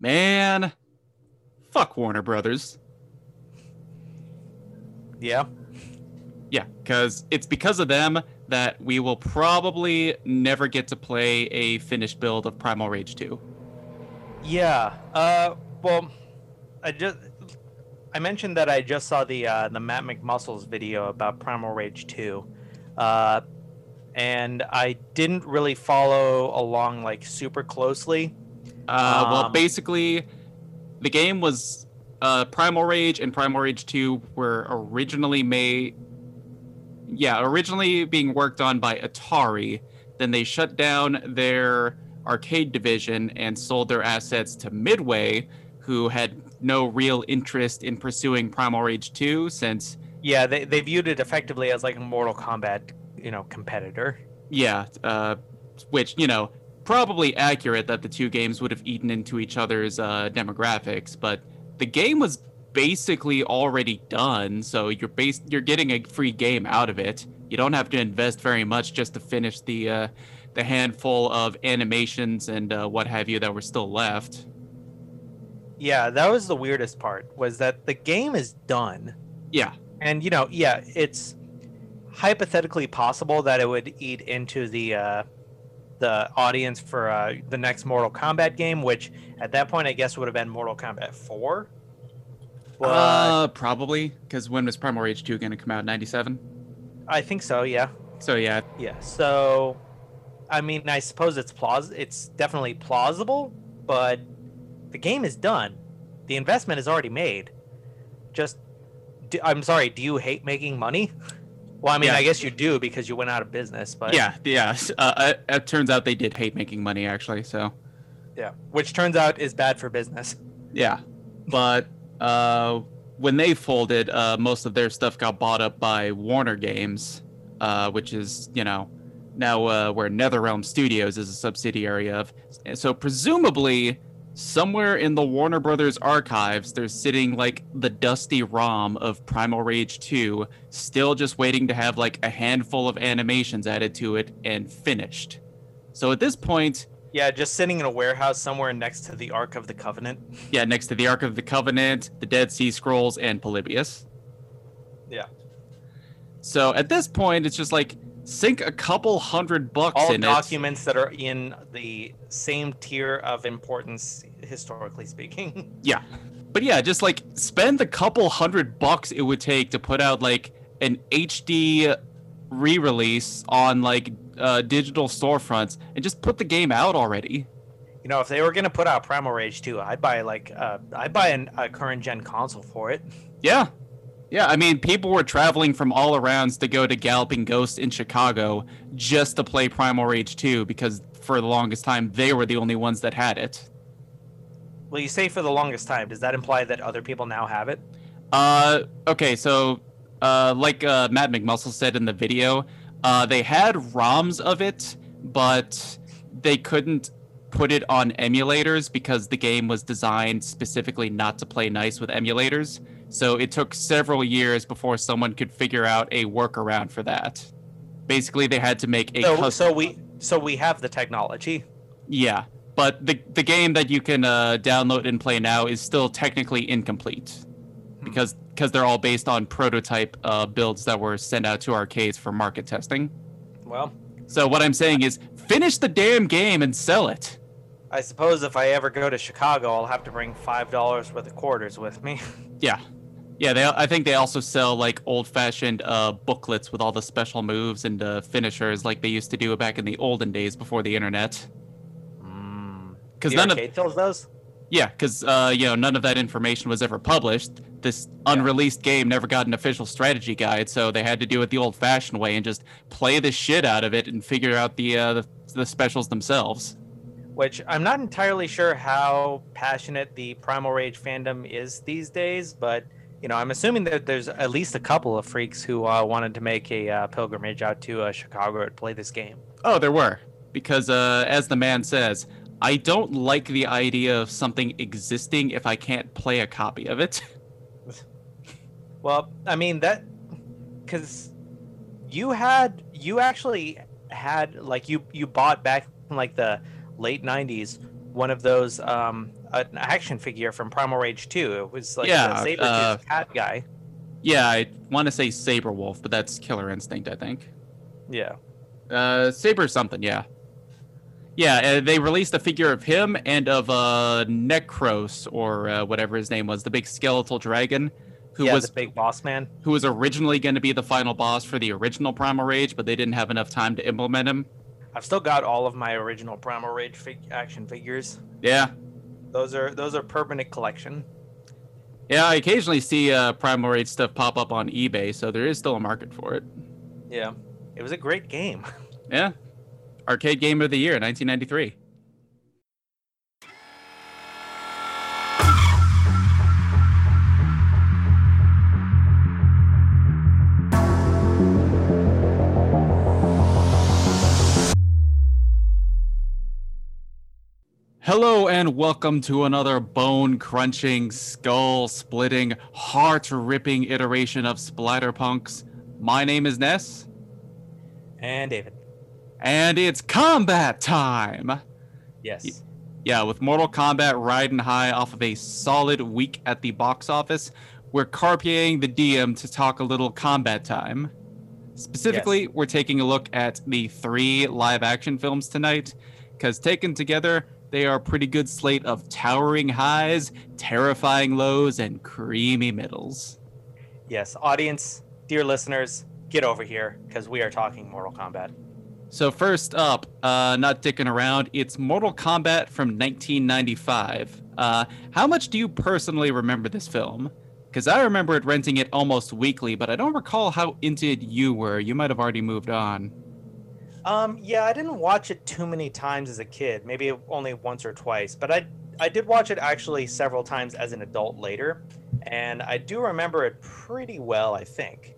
Man, fuck Warner Brothers. Yeah. Yeah, because it's because of them that we will probably never get to play a finished build of Primal Rage 2. Yeah. Uh, well, I just I mentioned that I just saw the uh, the Matt McMuscles video about Primal Rage 2, uh, and I didn't really follow along like super closely. Uh, well, Um, basically, the game was uh, Primal Rage and Primal Rage 2 were originally made. Yeah, originally being worked on by Atari. Then they shut down their arcade division and sold their assets to Midway, who had no real interest in pursuing Primal Rage 2 since Yeah, they, they viewed it effectively as like a Mortal Kombat, you know, competitor. Yeah, uh, which you know probably accurate that the two games would have eaten into each other's uh, demographics, but the game was basically already done, so you're base you're getting a free game out of it. You don't have to invest very much just to finish the uh, the handful of animations and uh, what have you that were still left. Yeah, that was the weirdest part was that the game is done. Yeah, And you know, yeah, it's hypothetically possible that it would eat into the uh, the audience for uh, the next Mortal Kombat game, which at that point I guess would have been Mortal Kombat Four. But uh, probably because when was Primal Rage 2 going to come out? '97. I think so. Yeah, So yeah, yeah. So, I mean, I suppose it's plaus. It's definitely plausible, but the game is done. The investment is already made. Just, do, I'm sorry. Do you hate making money? Well, I mean, Yeah. I guess you do because you went out of business, but yeah, yeah. Uh, it, it turns out they did hate making money actually. So. yeah, which turns out is bad for business. Yeah, but uh, when they folded, uh, most of their stuff got bought up by Warner Games, uh, which is you know now uh, where NetherRealm Studios is a subsidiary of. So presumably, somewhere in the Warner Brothers archives, there's sitting like the dusty ROM of Primal Rage 2, still just waiting to have like a handful of animations added to it and finished. So at this point, Yeah, just sitting in a warehouse somewhere next to the Ark of the Covenant. Yeah, next to the Ark of the Covenant, the Dead Sea Scrolls, and Polybius. Yeah. So at this point, it's just like sink a couple hundred bucks All in documents that are in the same tier of importance, historically speaking. Yeah. But yeah, just like spend the couple hundred bucks it would take to put out like an HD re-release on like uh, digital storefronts and just put the game out already. You know, if they were gonna put out Primal Rage 2, I'd buy like uh, I'd buy an, a current gen console for it. Yeah. Yeah, I mean, people were traveling from all arounds to go to Galloping Ghost in Chicago just to play Primal Rage 2 because for the longest time they were the only ones that had it. Well, you say for the longest time. Does that imply that other people now have it? Uh, okay, so uh, like uh, Matt McMuscle said in the video, uh, they had ROMs of it, but they couldn't put it on emulators because the game was designed specifically not to play nice with emulators. So it took several years before someone could figure out a workaround for that. Basically, they had to make a So, custom. so we so we have the technology. Yeah, but the the game that you can uh, download and play now is still technically incomplete because because they're all based on prototype uh, builds that were sent out to arcades for market testing. Well, So what I'm saying is finish the damn game and sell it. I suppose if I ever go to Chicago, I'll have to bring five dollars worth of quarters with me. Yeah. Yeah, they I think they also sell like old-fashioned uh, booklets with all the special moves and uh, finishers like they used to do back in the olden days before the internet. Mm. Because The none of sells those. Yeah, because uh, you know none of that information was ever published. This unreleased game never got an official strategy guide, so they had to do it the old-fashioned way and just play the shit out of it and figure out the uh, the, the specials themselves. which I'm not entirely sure how passionate the Primal Rage fandom is these days, but you know, I'm assuming that there's at least a couple of freaks who uh, wanted to make a uh, pilgrimage out to uh, Chicago to play this game. Oh, there were because uh, as the man says, I don't like the idea of something existing if I can't play a copy of it. Well, I mean that because you had you actually had like you you bought back in like the late '90s one of those um, an action figure from Primal Rage 2. It was like Yeah, a saber uh, cat guy. Yeah, I want to say Sabrewulf, but that's Killer Instinct, I think. Yeah. Uh, Saber something, yeah. Yeah, uh, they released a figure of him and of uh, Necros or uh, whatever his name was, the big skeletal dragon, who yeah, was the big boss man. who was originally going to be the final boss for the original Primal Rage, but they didn't have enough time to implement him. I've still got all of my original Primal Rage fig- action figures. Yeah, Those are those are permanent collection. yeah. I occasionally see uh, Primal Rage stuff pop up on eBay, so there is still a market for it. Yeah. It was a great game. Yeah, arcade game of the year, 1993. Hello and welcome to another bone crunching, skull splitting, heart ripping iteration of Splatterpunks. My name is Ness, And David. and it's Kombat Time! Yes. Yeah, with Mortal Kombat riding high off of a solid week at the box office, we're carping the DM to talk a little combat time. Specifically, we're taking a look at the three live action films tonight, because taken together, they are a pretty good slate of towering highs, terrifying lows, and creamy middles. Yes. Audience, dear listeners, get over here because we are talking Mortal Kombat. So first up, uh, not dicking around, it's Mortal Kombat from 1995. Uh, how much do you personally remember this film? Because I remember it renting it almost weekly, but I don't recall how into it you were. You might have already moved on. Um, yeah, I didn't watch it too many times as a kid, maybe only once or twice, but I I did watch it actually several times as an adult later, and I do remember it pretty well, I think.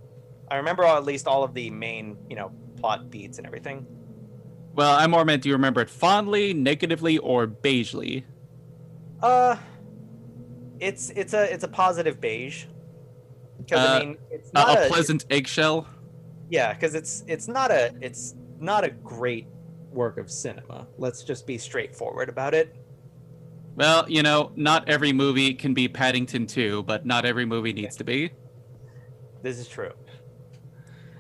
I remember at least all of the main, you know, plot beats and everything. Well, I more meant do you remember it fondly, negatively, or beigely? Uh it's it's a it's a positive beige. Cuz Uh, I mean, it's not a a, pleasant eggshell? Yeah, cuz it's it's not a it's not a great work of cinema. Let's just be straightforward about it. Well, you know, not every movie can be Paddington 2, but not every movie needs to be. This is true.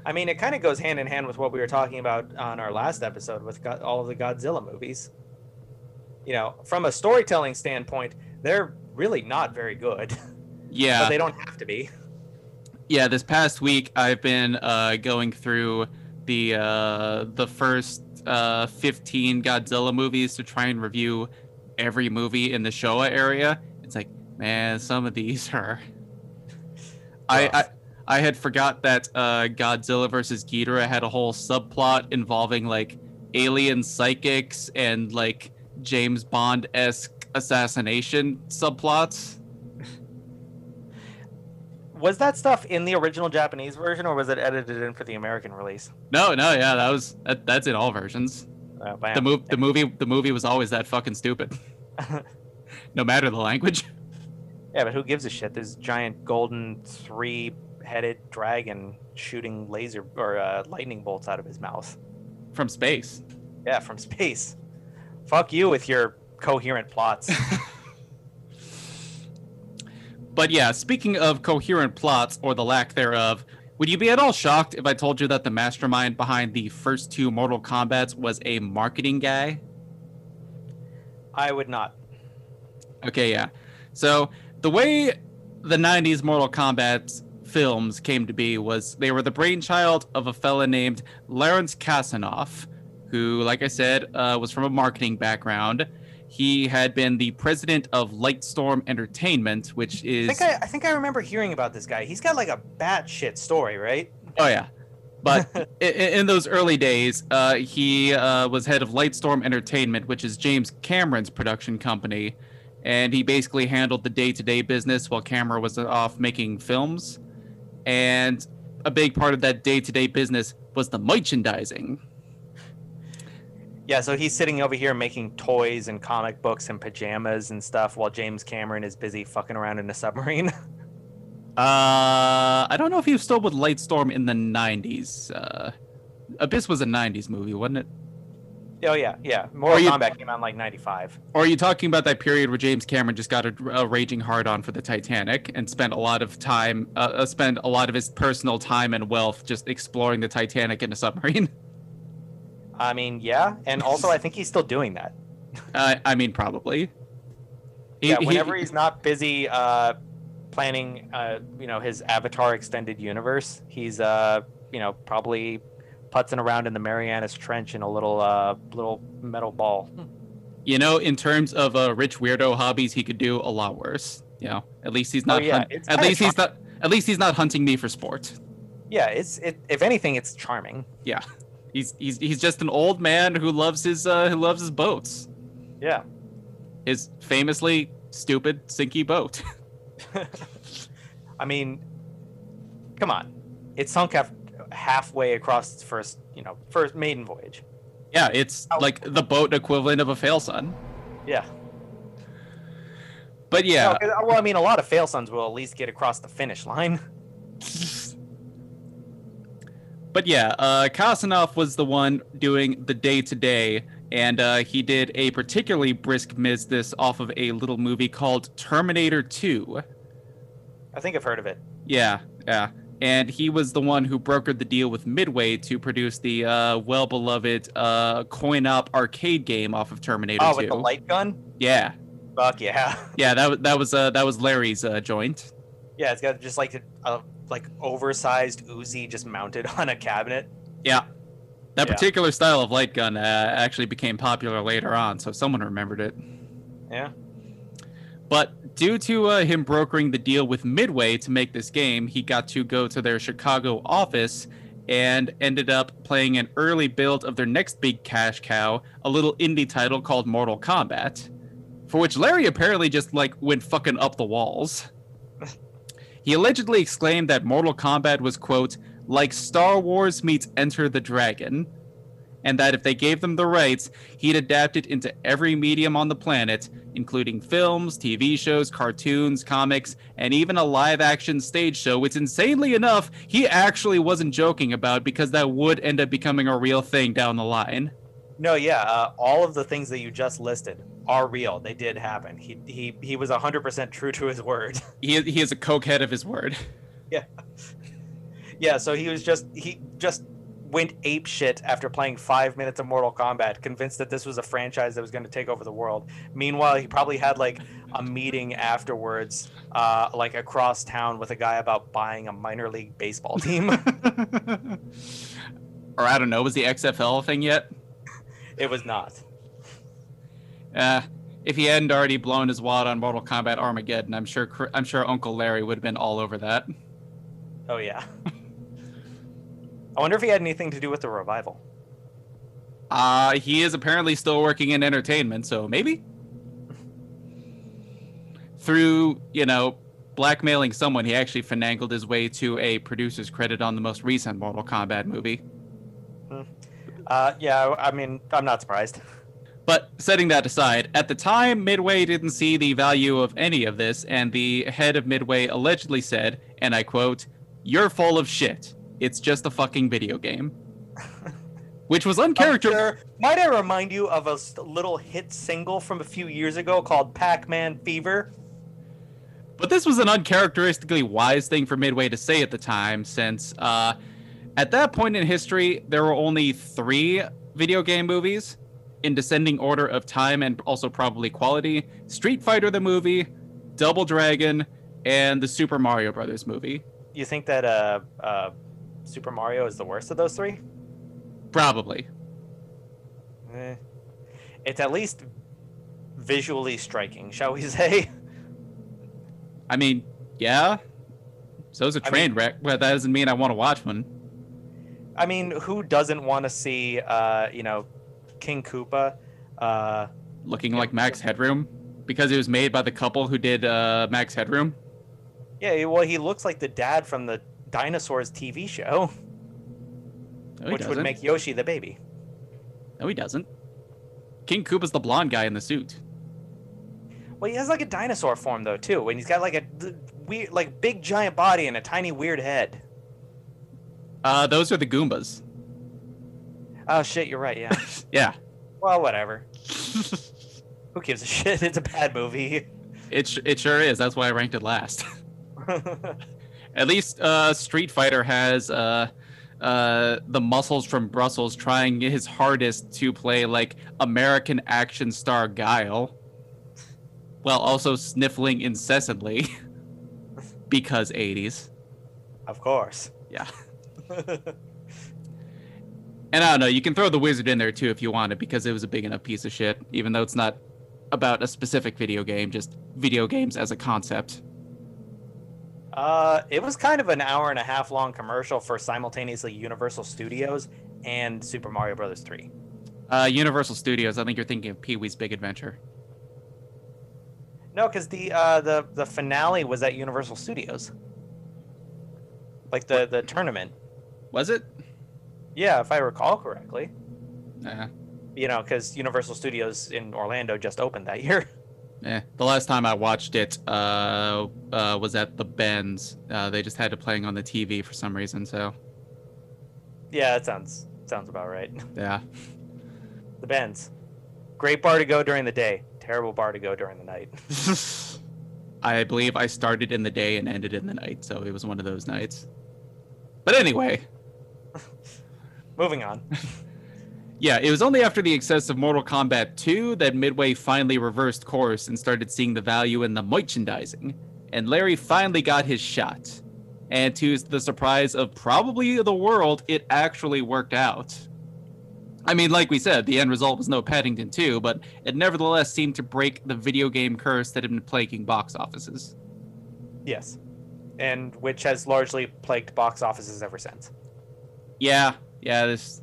I mean, it kind of goes hand in hand with what we were talking about on our last episode with all of the Godzilla movies. You know, from a storytelling standpoint, they're really not very good, Yeah. but they don't have to be. yeah this past week i've been uh, going through the uh, the first uh, 15 godzilla movies to try and review every movie in the showa era. It's like man some of these are I, I i had forgot that uh, godzilla versus ghidorah had a whole subplot involving like alien psychics and like james bond-esque assassination subplots Was that stuff in the original Japanese version, or was it edited in for the American release? no no yeah that was that, that's in all versions Uh, the move the movie the movie was always that fucking stupid no matter the language yeah, but who gives a shit? There's giant golden three-headed dragon shooting laser or uh, lightning bolts out of his mouth. from space Yeah, from space. Fuck you with your coherent plots. but yeah speaking of coherent plots or the lack thereof would you be at all shocked if i told you that the mastermind behind the first two mortal kombats was a marketing guy I would not. Okay, yeah. So the way the 90s Mortal Kombat films came to be was they were the brainchild of a fella named Lawrence Kasanoff, who, like I said, uh, was from a marketing background. He had been the president of Lightstorm Entertainment, which I is think I, I think I remember hearing about this guy. He's got like a batshit story, right? oh yeah. But i- i- in those early days, uh, he uh, was head of Lightstorm Entertainment, which is James Cameron's production company, and he basically handled the day-to-day business while Cameron was off making films. And a big part of that day-to-day business was the merchandising. Yeah, so he's sitting over here making toys and comic books and pajamas and stuff while James Cameron is busy fucking around in a submarine. Uh, I don't know if he was still with Lightstorm in the '90s. Uh, Abyss was a '90s movie, wasn't it? Oh yeah, yeah. Mortal you- Kombat came out in like '95. Or are you talking about that period where James Cameron just got a, a raging hard on for the Titanic and spent a lot of time, uh, uh, spent a lot of his personal time and wealth just exploring the Titanic in a submarine? I mean, yeah, and also I think he's still doing that. Uh, I mean, probably. He- yeah, he- whenever he's not busy uh, planning, uh, you know, his Avatar extended universe, he's, uh, you know, probably putzing around in the Marianas Trench in a little, uh, little metal ball. you know, in terms of uh, rich weirdo hobbies, he could do a lot worse. You know, at least he's Oh, not. yeah, hunt- it's at least he's not. At least he's not hunting me for sport. Yeah, it's, it. If anything, it's charming. Yeah, he's he's he's just an old man who loves his uh, who loves his boats. Yeah. His famously stupid sinky boat. I mean, come on, it sunk half, halfway across its first, you know, first maiden voyage. yeah, it's Oh. like the boat equivalent of a fail son. Yeah. But yeah, No, well, I mean, a lot of fail sons will at least get across the finish line. But yeah, uh, Kasanoff was the one doing the day to day, and uh, he did a particularly brisk business off of a little movie called Terminator 2. I think I've heard of it. Yeah, yeah. And he was the one who brokered the deal with Midway to produce the uh, well beloved uh, coin op arcade game off of Terminator Oh, 2. with the light gun? Yeah, Fuck yeah. yeah. That was that was uh, that was Larry's uh, joint. Yeah, it's got just like a like oversized Uzi just mounted on a cabinet. Yeah. That Yeah. particular style of light gun uh, actually became popular later on, so someone remembered it. Yeah. But due to uh, him brokering the deal with Midway to make this game, he got to go to their Chicago office and ended up playing an early build of their next big cash cow, a little indie title called Mortal Kombat, for which Larry apparently just like went fucking up the walls. He allegedly exclaimed that Mortal Kombat was quote like Star Wars meets Enter the Dragon, and that if they gave them the rights, he'd adapt it into every medium on the planet, including films, TV shows, cartoons, comics, and even a live action stage show, which insanely enough, he actually wasn't joking about because that would end up becoming a real thing down the line. No, yeah, uh, all of the things that you just listed are real. They did happen. He he he was 100% true to his word. He, he is a cokehead of his word. yeah, yeah. so he was just he just went ape shit after playing 5 minutes of Mortal Kombat, convinced that this was a franchise that was going to take over the world. Meanwhile, he probably had like a meeting afterwards uh like across town with a guy about buying a minor league baseball team. or I don't know, was the XFL a thing yet? it was not. Uh, if he hadn't already blown his wad on Mortal Kombat Armageddon, I'm sure I'm sure Uncle Larry would have been all over that. Oh yeah. I wonder if he had anything to do with the revival. Uh, he is apparently still working in entertainment, so maybe through you know blackmailing someone, he actually finagled his way to a producer's credit on the most recent Mortal Kombat movie. Uh, yeah, I mean, I'm not surprised. But setting that aside, at the time, Midway didn't see the value of any of this, and the head of Midway allegedly said, and I quote, You're full of shit. It's just a fucking video game. Which was uncharacteristic. Sure. Might I remind you of a little hit single from a few years ago called Pac-Man Fever? But this was an uncharacteristically wise thing for Midway to say at the time, since uh, at that point in history, there were only three video game movies in descending order of time and also probably quality Street Fighter the movie, Double Dragon, and the Super Mario Brothers movie. You think that uh, uh, Super Mario is the worst of those three? Probably. Eh. It's at least visually striking, shall we say? I mean, yeah. So's a train mean- wreck, but that doesn't mean I want to watch one. I mean, who doesn't want to see, uh, you know, King Koopa? Uh, Looking Yeah. like Max Headroom because it was made by the couple who did uh, Max Headroom. yeah, well, he looks like the dad from the Dinosaurs TV show, No, which would doesn't. make Yoshi the baby. No, he doesn't. King Koopa's the blonde guy in the suit. Well, he has like a dinosaur form though too, and he's got like a weird, like big giant body and a tiny weird head. Uh, those are the Goombas. Oh shit, you're right. Yeah. Yeah. Well, whatever. Who gives a shit? It's a bad movie. It it sure is. That's why I ranked it last. At least uh, Street Fighter has uh, uh, the muscles from Brussels trying his hardest to play like American action star Guile, while also sniffling incessantly because 80s. of course. Yeah. And I don't know, you can throw the wizard in there too if you want it because it was a big enough piece of shit, even though it's not about a specific video game, just video games as a concept. Uh, it was kind of an hour and a half long commercial for simultaneously Universal Studios and Super Mario Brothers 3. Uh, Universal Studios, I think you're thinking of Pee Wee's Big Adventure. No, because the uh, the the finale was at Universal Studios. Like the the tournament. Was it? Yeah, if I recall correctly. Yeah. You know, because Universal Studios in Orlando just opened that year. Yeah. The last time I watched it uh, uh, was at the Benz. Uh, they just had it playing on the TV for some reason, so yeah, that sounds sounds about right. yeah. The Benz, great bar to go during the day. Terrible bar to go during the night. I believe I started in the day and ended in the night, so it was one of those nights. But anyway, Moving on. yeah, it was only after the excess of Mortal Kombat 2 that Midway finally reversed course and started seeing the value in the merchandising. And Larry finally got his shot. And to the surprise of probably the world, it actually worked out. I mean, like we said, the end result was no Paddington 2, but it nevertheless seemed to break the video game curse that had been plaguing box offices. Yes, and which has largely plagued box offices ever since. Yeah, yeah, this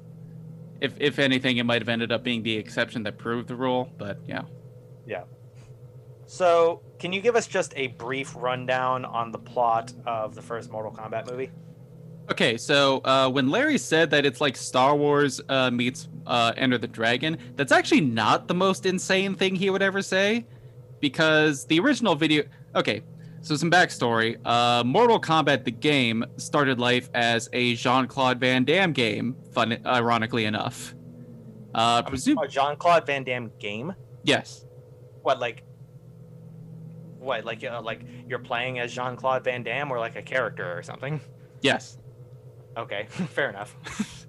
if if anything it might have ended up being the exception that proved the rule, but yeah. Yeah. So, can you give us just a brief rundown on the plot of the first Mortal Kombat movie? Okay, so uh, when Larry said that it's like Star Wars uh, meets uh, Enter the Dragon, that's actually not the most insane thing he would ever say, because the original video. Okay, so some backstory: uh, Mortal Kombat the game started life as a Jean Claude Van Damme game. Fun, ironically enough. Uh, presume A Jean Claude Van Damme game? yes, What like? What like uh, like you're playing as Jean Claude Van Damme or like a character or something? yes. Okay, fair enough.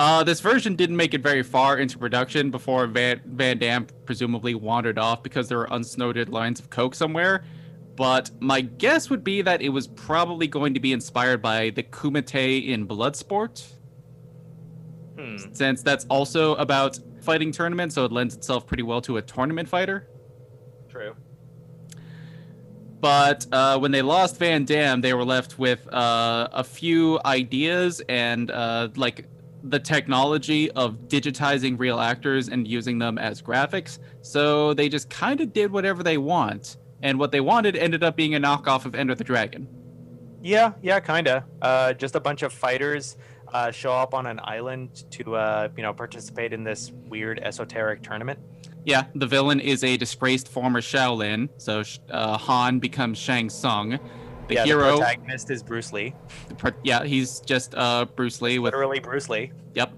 Uh, this version didn't make it very far into production before Van, Van Damme presumably wandered off because there were unsnoted lines of coke somewhere. But my guess would be that it was probably going to be inspired by the Kumite in Bloodsport, Hmm. since that's also about fighting tournaments, so it lends itself pretty well to a tournament fighter. True. But uh, when they lost Van Damme, they were left with uh, a few ideas and uh, like the technology of digitizing real actors and using them as graphics. So they just kind of did whatever they want. And what they wanted ended up being a knockoff of Enter the Dragon. Yeah, yeah, kinda. Uh, just a bunch of fighters uh, show up on an island to uh, you know participate in this weird esoteric tournament. Yeah, the villain is a disgraced former Shaolin. So uh, Han becomes Shang Tsung. The yeah, hero, the protagonist is Bruce Lee. pro- yeah, he's just uh, Bruce Lee with Literally Bruce Lee. Yep.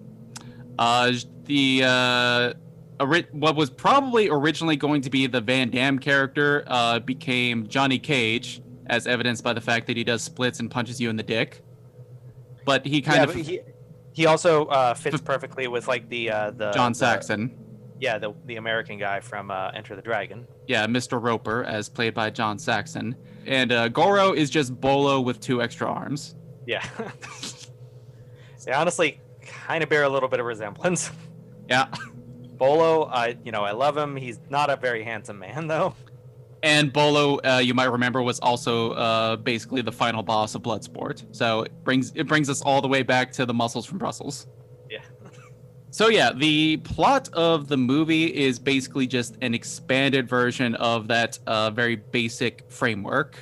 Uh, the uh, what was probably originally going to be the Van Damme character uh, became Johnny Cage, as evidenced by the fact that he does splits and punches you in the dick. But he kind yeah, of he, he also uh, fits perfectly with like the uh, the John the- Saxon, yeah, the the American guy from uh, Enter the Dragon. yeah, Mr. Roper, as played by John Saxon, and uh, Goro is just Bolo with two extra arms. Yeah. they honestly kind of bear a little bit of resemblance. Yeah, Bolo, I you know I love him. He's not a very handsome man though. and Bolo, uh, you might remember, was also uh, basically the final boss of Bloodsport. So it brings it brings us all the way back to the muscles from Brussels. Yeah. So yeah, the plot of the movie is basically just an expanded version of that uh, very basic framework,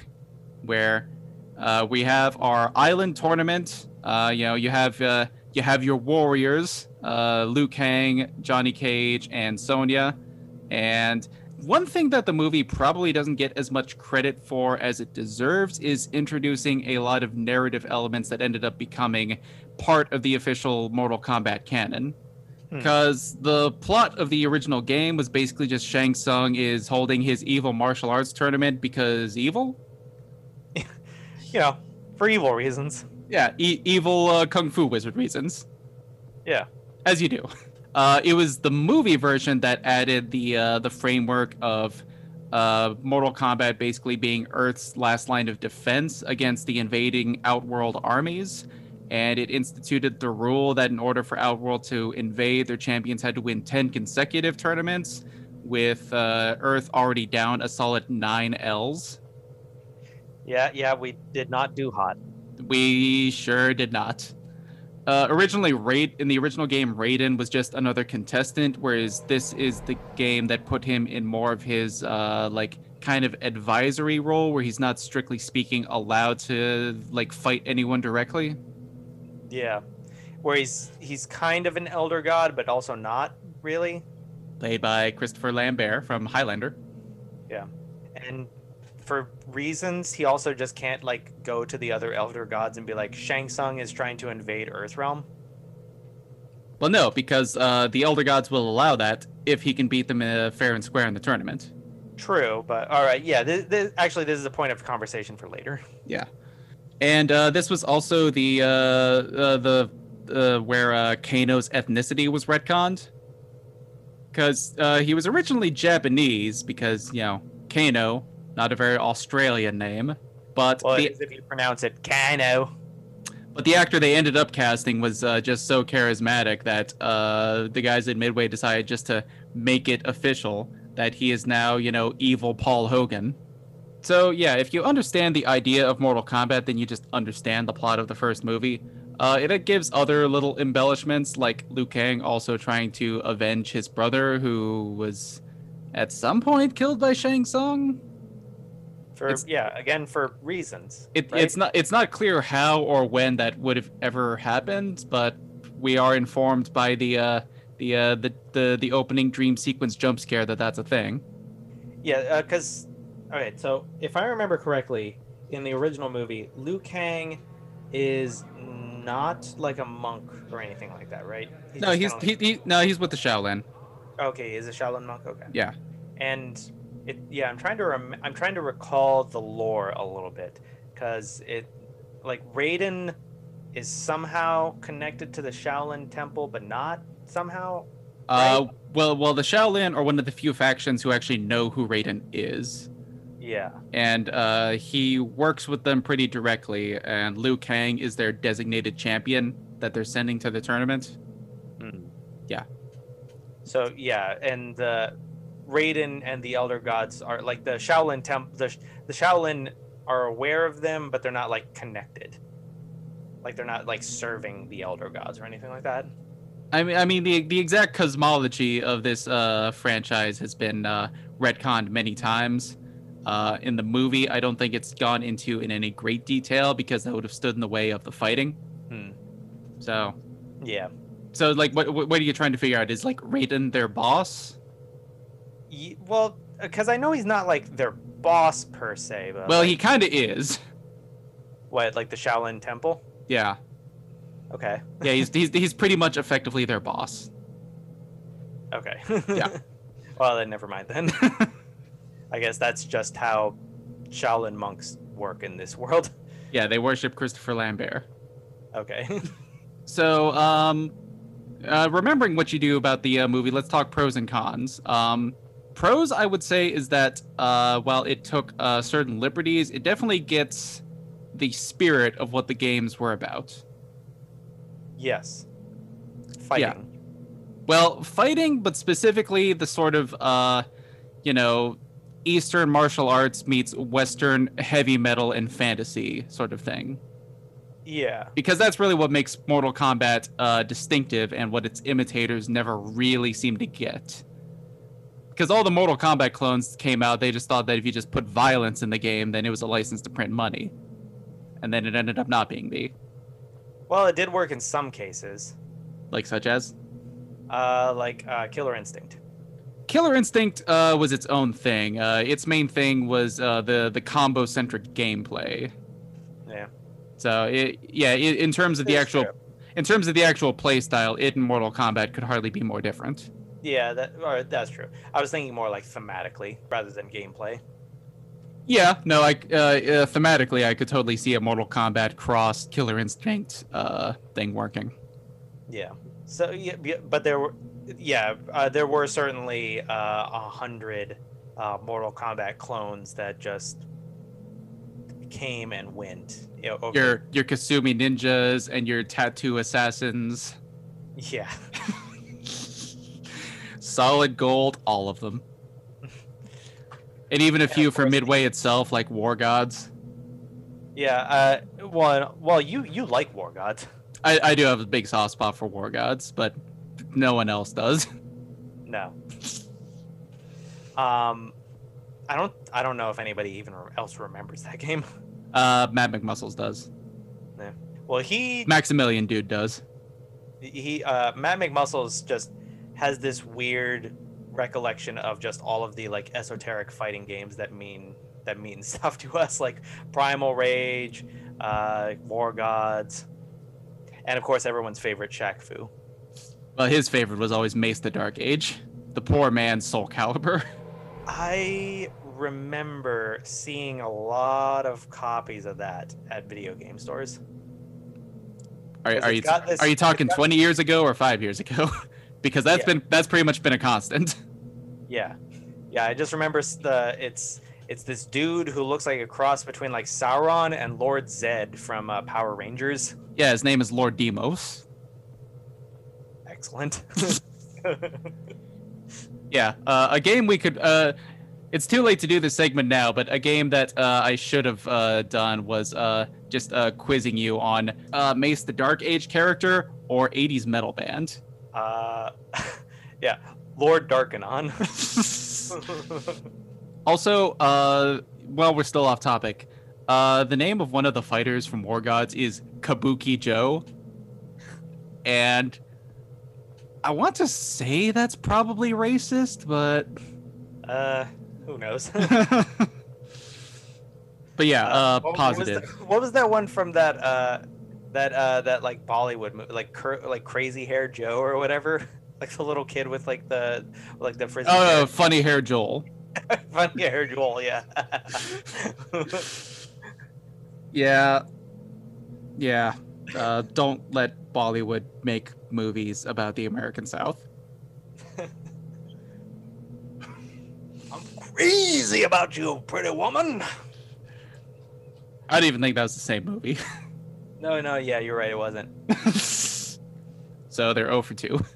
where uh, we have our island tournament. Uh, you know, you have uh, you have your warriors, uh, Liu Kang, Johnny Cage, and Sonya, and one thing that the movie probably doesn't get as much credit for as it deserves is introducing a lot of narrative elements that ended up becoming part of the official Mortal Kombat canon. Hmm. Because the plot of the original game was basically just Shang Tsung is holding his evil martial arts tournament because evil? You know, for evil reasons. Yeah, e- evil uh, kung fu wizard reasons. Yeah. As you do. Uh, it was the movie version that added the uh, the framework of uh, Mortal Kombat basically being Earth's last line of defense against the invading Outworld armies. And it instituted the rule that in order for Outworld to invade, their champions had to win 10 consecutive tournaments, with uh, Earth already down a solid nine L's. Yeah, yeah, we did not do hot. We sure did not. Uh, originally, Raid in the original game, Raiden was just another contestant, whereas this is the game that put him in more of his uh, like kind of advisory role, where he's not strictly speaking allowed to like fight anyone directly. Yeah. Where he's he's kind of an elder god, but also not really. Played by Christopher Lambert from Highlander. Yeah, and for reasons, he also just can't like go to the other elder gods and be like, Shang Tsung is trying to invade Earthrealm. Well, no, because uh, the Elder Gods will allow that if he can beat them uh, fair and square in the tournament. True, but all right, yeah. This, this, actually, this is a point of conversation for later. Yeah, and uh, this was also the uh, uh, the uh, where uh, Kano's ethnicity was retconned, because uh, he was originally Japanese. Because you know Kano, not a very Australian name, but Well, the, if you pronounce it Kano. but the actor they ended up casting was uh, just so charismatic that uh, the guys at Midway decided just to make it official that he is now, you know, evil Paul Hogan. So yeah, if you understand the idea of Mortal Kombat, then you just understand the plot of the first movie. Uh, it, it gives other little embellishments, like Liu Kang also trying to avenge his brother, who was at some point killed by Shang Tsung. For It's- yeah, again for reasons. It, right? It's not it's not clear how or when that would have ever happened, but we are informed by the uh, the, uh, the the the opening dream sequence jump scare that that's a thing. Yeah, because all right. So if I remember correctly, in the original movie, Liu Kang is not like a monk or anything like that, right? no, just he's he, he no he's with the Shaolin. okay. He's a Shaolin monk. Okay. Yeah. And it yeah, I'm trying to rem- I'm trying to recall the lore a little bit because it like Raiden is somehow connected to the Shaolin Temple, but not somehow. Uh, well, well, the Shaolin are one of the few factions who actually know who Raiden is, Yeah. and uh, he works with them pretty directly. And Liu Kang is their designated champion that they're sending to the tournament. Yeah. So yeah, and the Raiden and the Elder Gods are like the Shaolin temp. The the Shaolin are aware of them, but they're not like connected. Like they're not like serving the Elder Gods or anything like that. I mean, I mean, the the exact cosmology of this uh, franchise has been uh, retconned many times. Uh, in the movie, I don't think it's gone into in any great detail because that would have stood in the way of the fighting. Hmm. So, Yeah. so like, what what what are you trying to figure out? Is like Raiden their boss? Well, because I know he's not like their boss per se, but Well, like, he kind of is. what like the Shaolin Temple. Yeah, Okay. yeah, he's he's he's pretty much effectively their boss. Okay. Yeah. well, then never mind then. I guess that's just how Shaolin monks work in this world. Yeah, they worship Christopher Lambert. Okay. So, um, uh, remembering what you do about the uh, movie, let's talk pros and cons. Um, pros, I would say, is that uh, while it took uh, certain liberties, it definitely gets the spirit of what the games were about. yes. Fighting. Yeah. Well, fighting, but specifically the sort of, uh, you know, Eastern martial arts meets Western heavy metal and fantasy sort of thing. Yeah. because that's really what makes Mortal Kombat uh, distinctive and what its imitators never really seem to get. Because all the Mortal Kombat clones came out, they just thought that if you just put violence in the game, then it was a license to print money. And then it ended up not being me. Well, it did work in some cases. Like, such as? Uh, like uh, Killer Instinct. Killer Instinct uh, was its own thing. Uh, its main thing was uh, the, the combo centric gameplay. Yeah. So, it, yeah, i in terms of the actual true. in terms of the actual play style, it and Mortal Kombat could hardly be more different. Yeah, that or that's true. I was thinking more like thematically rather than gameplay. Yeah, no, like uh, uh, thematically I could totally see a Mortal Kombat cross Killer Instinct uh, thing working. Yeah. So yeah, but there were yeah uh, there were certainly uh, a hundred uh, Mortal Kombat clones that just came and went. You know, over- Your your Kasumi ninjas and your tattoo assassins, yeah. solid gold, all of them, and even a few for course- Midway itself, like War Gods. Yeah, uh, well, well, you you like War Gods? I, I do have a big soft spot for War Gods, but no one else does. No. Um, I don't I don't know if anybody even else remembers that game. Uh, Matt McMuscles does. Yeah. Well, he Maximilian Dood does. he uh, Matt McMuscles just has this weird recollection of just all of the like esoteric fighting games that mean that mean stuff to us, like Primal Rage, uh, War Gods, and of course everyone's favorite Shaq Fu. Well, his favorite was always Mace the Dark Age, the poor man's Soul Calibur. I remember seeing a lot of copies of that at video game stores. Are, are you got this- are you talking got- 20 years ago or five years ago? because that's Yeah. been that's pretty much been a constant. Yeah, yeah. I just remember the it's it's this dude who looks like a cross between like Sauron and Lord Zed from uh, Power Rangers. Yeah, his name is Lord Deimos. Excellent. Yeah, uh, a game we could. Uh, it's too late to do this segment now, but a game that uh, I should have uh, done was uh, just uh, quizzing you on uh, Mace the Dark Age character or 80s metal band. Uh, yeah, Lord Darkanon. Also, uh, while we're still off topic, uh, the name of one of the fighters from War Gods is Kabuki Jo. And I want to say that's probably racist, but. uh, who knows? but yeah, uh, what- positive. What was, what was that one from that uh, that uh, that like Bollywood movie, like cur- like Crazy Hair Joe or whatever? Like the little kid with like the like the frizzy Oh, hair. funny hair Joel. funny hair Joel, yeah. Yeah. Yeah. Uh, don't let Bollywood make movies about the American South. I'm crazy about you, pretty woman. I don't even think that was the same movie. No, no, yeah, you're right. It wasn't. so they're 0 for 2.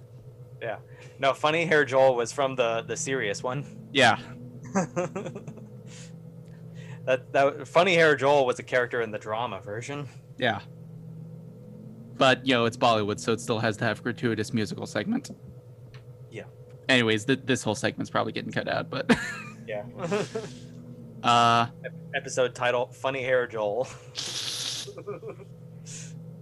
Yeah. No, funny hair Joel was from the the serious one. Yeah. that that funny hair Joel was a character in the drama version. Yeah. But, you know, it's Bollywood, so it still has to have gratuitous musical segment. Yeah. Anyways, th- this whole segment's probably getting cut out, but. Yeah. uh, Episode title: Funny hair Joel.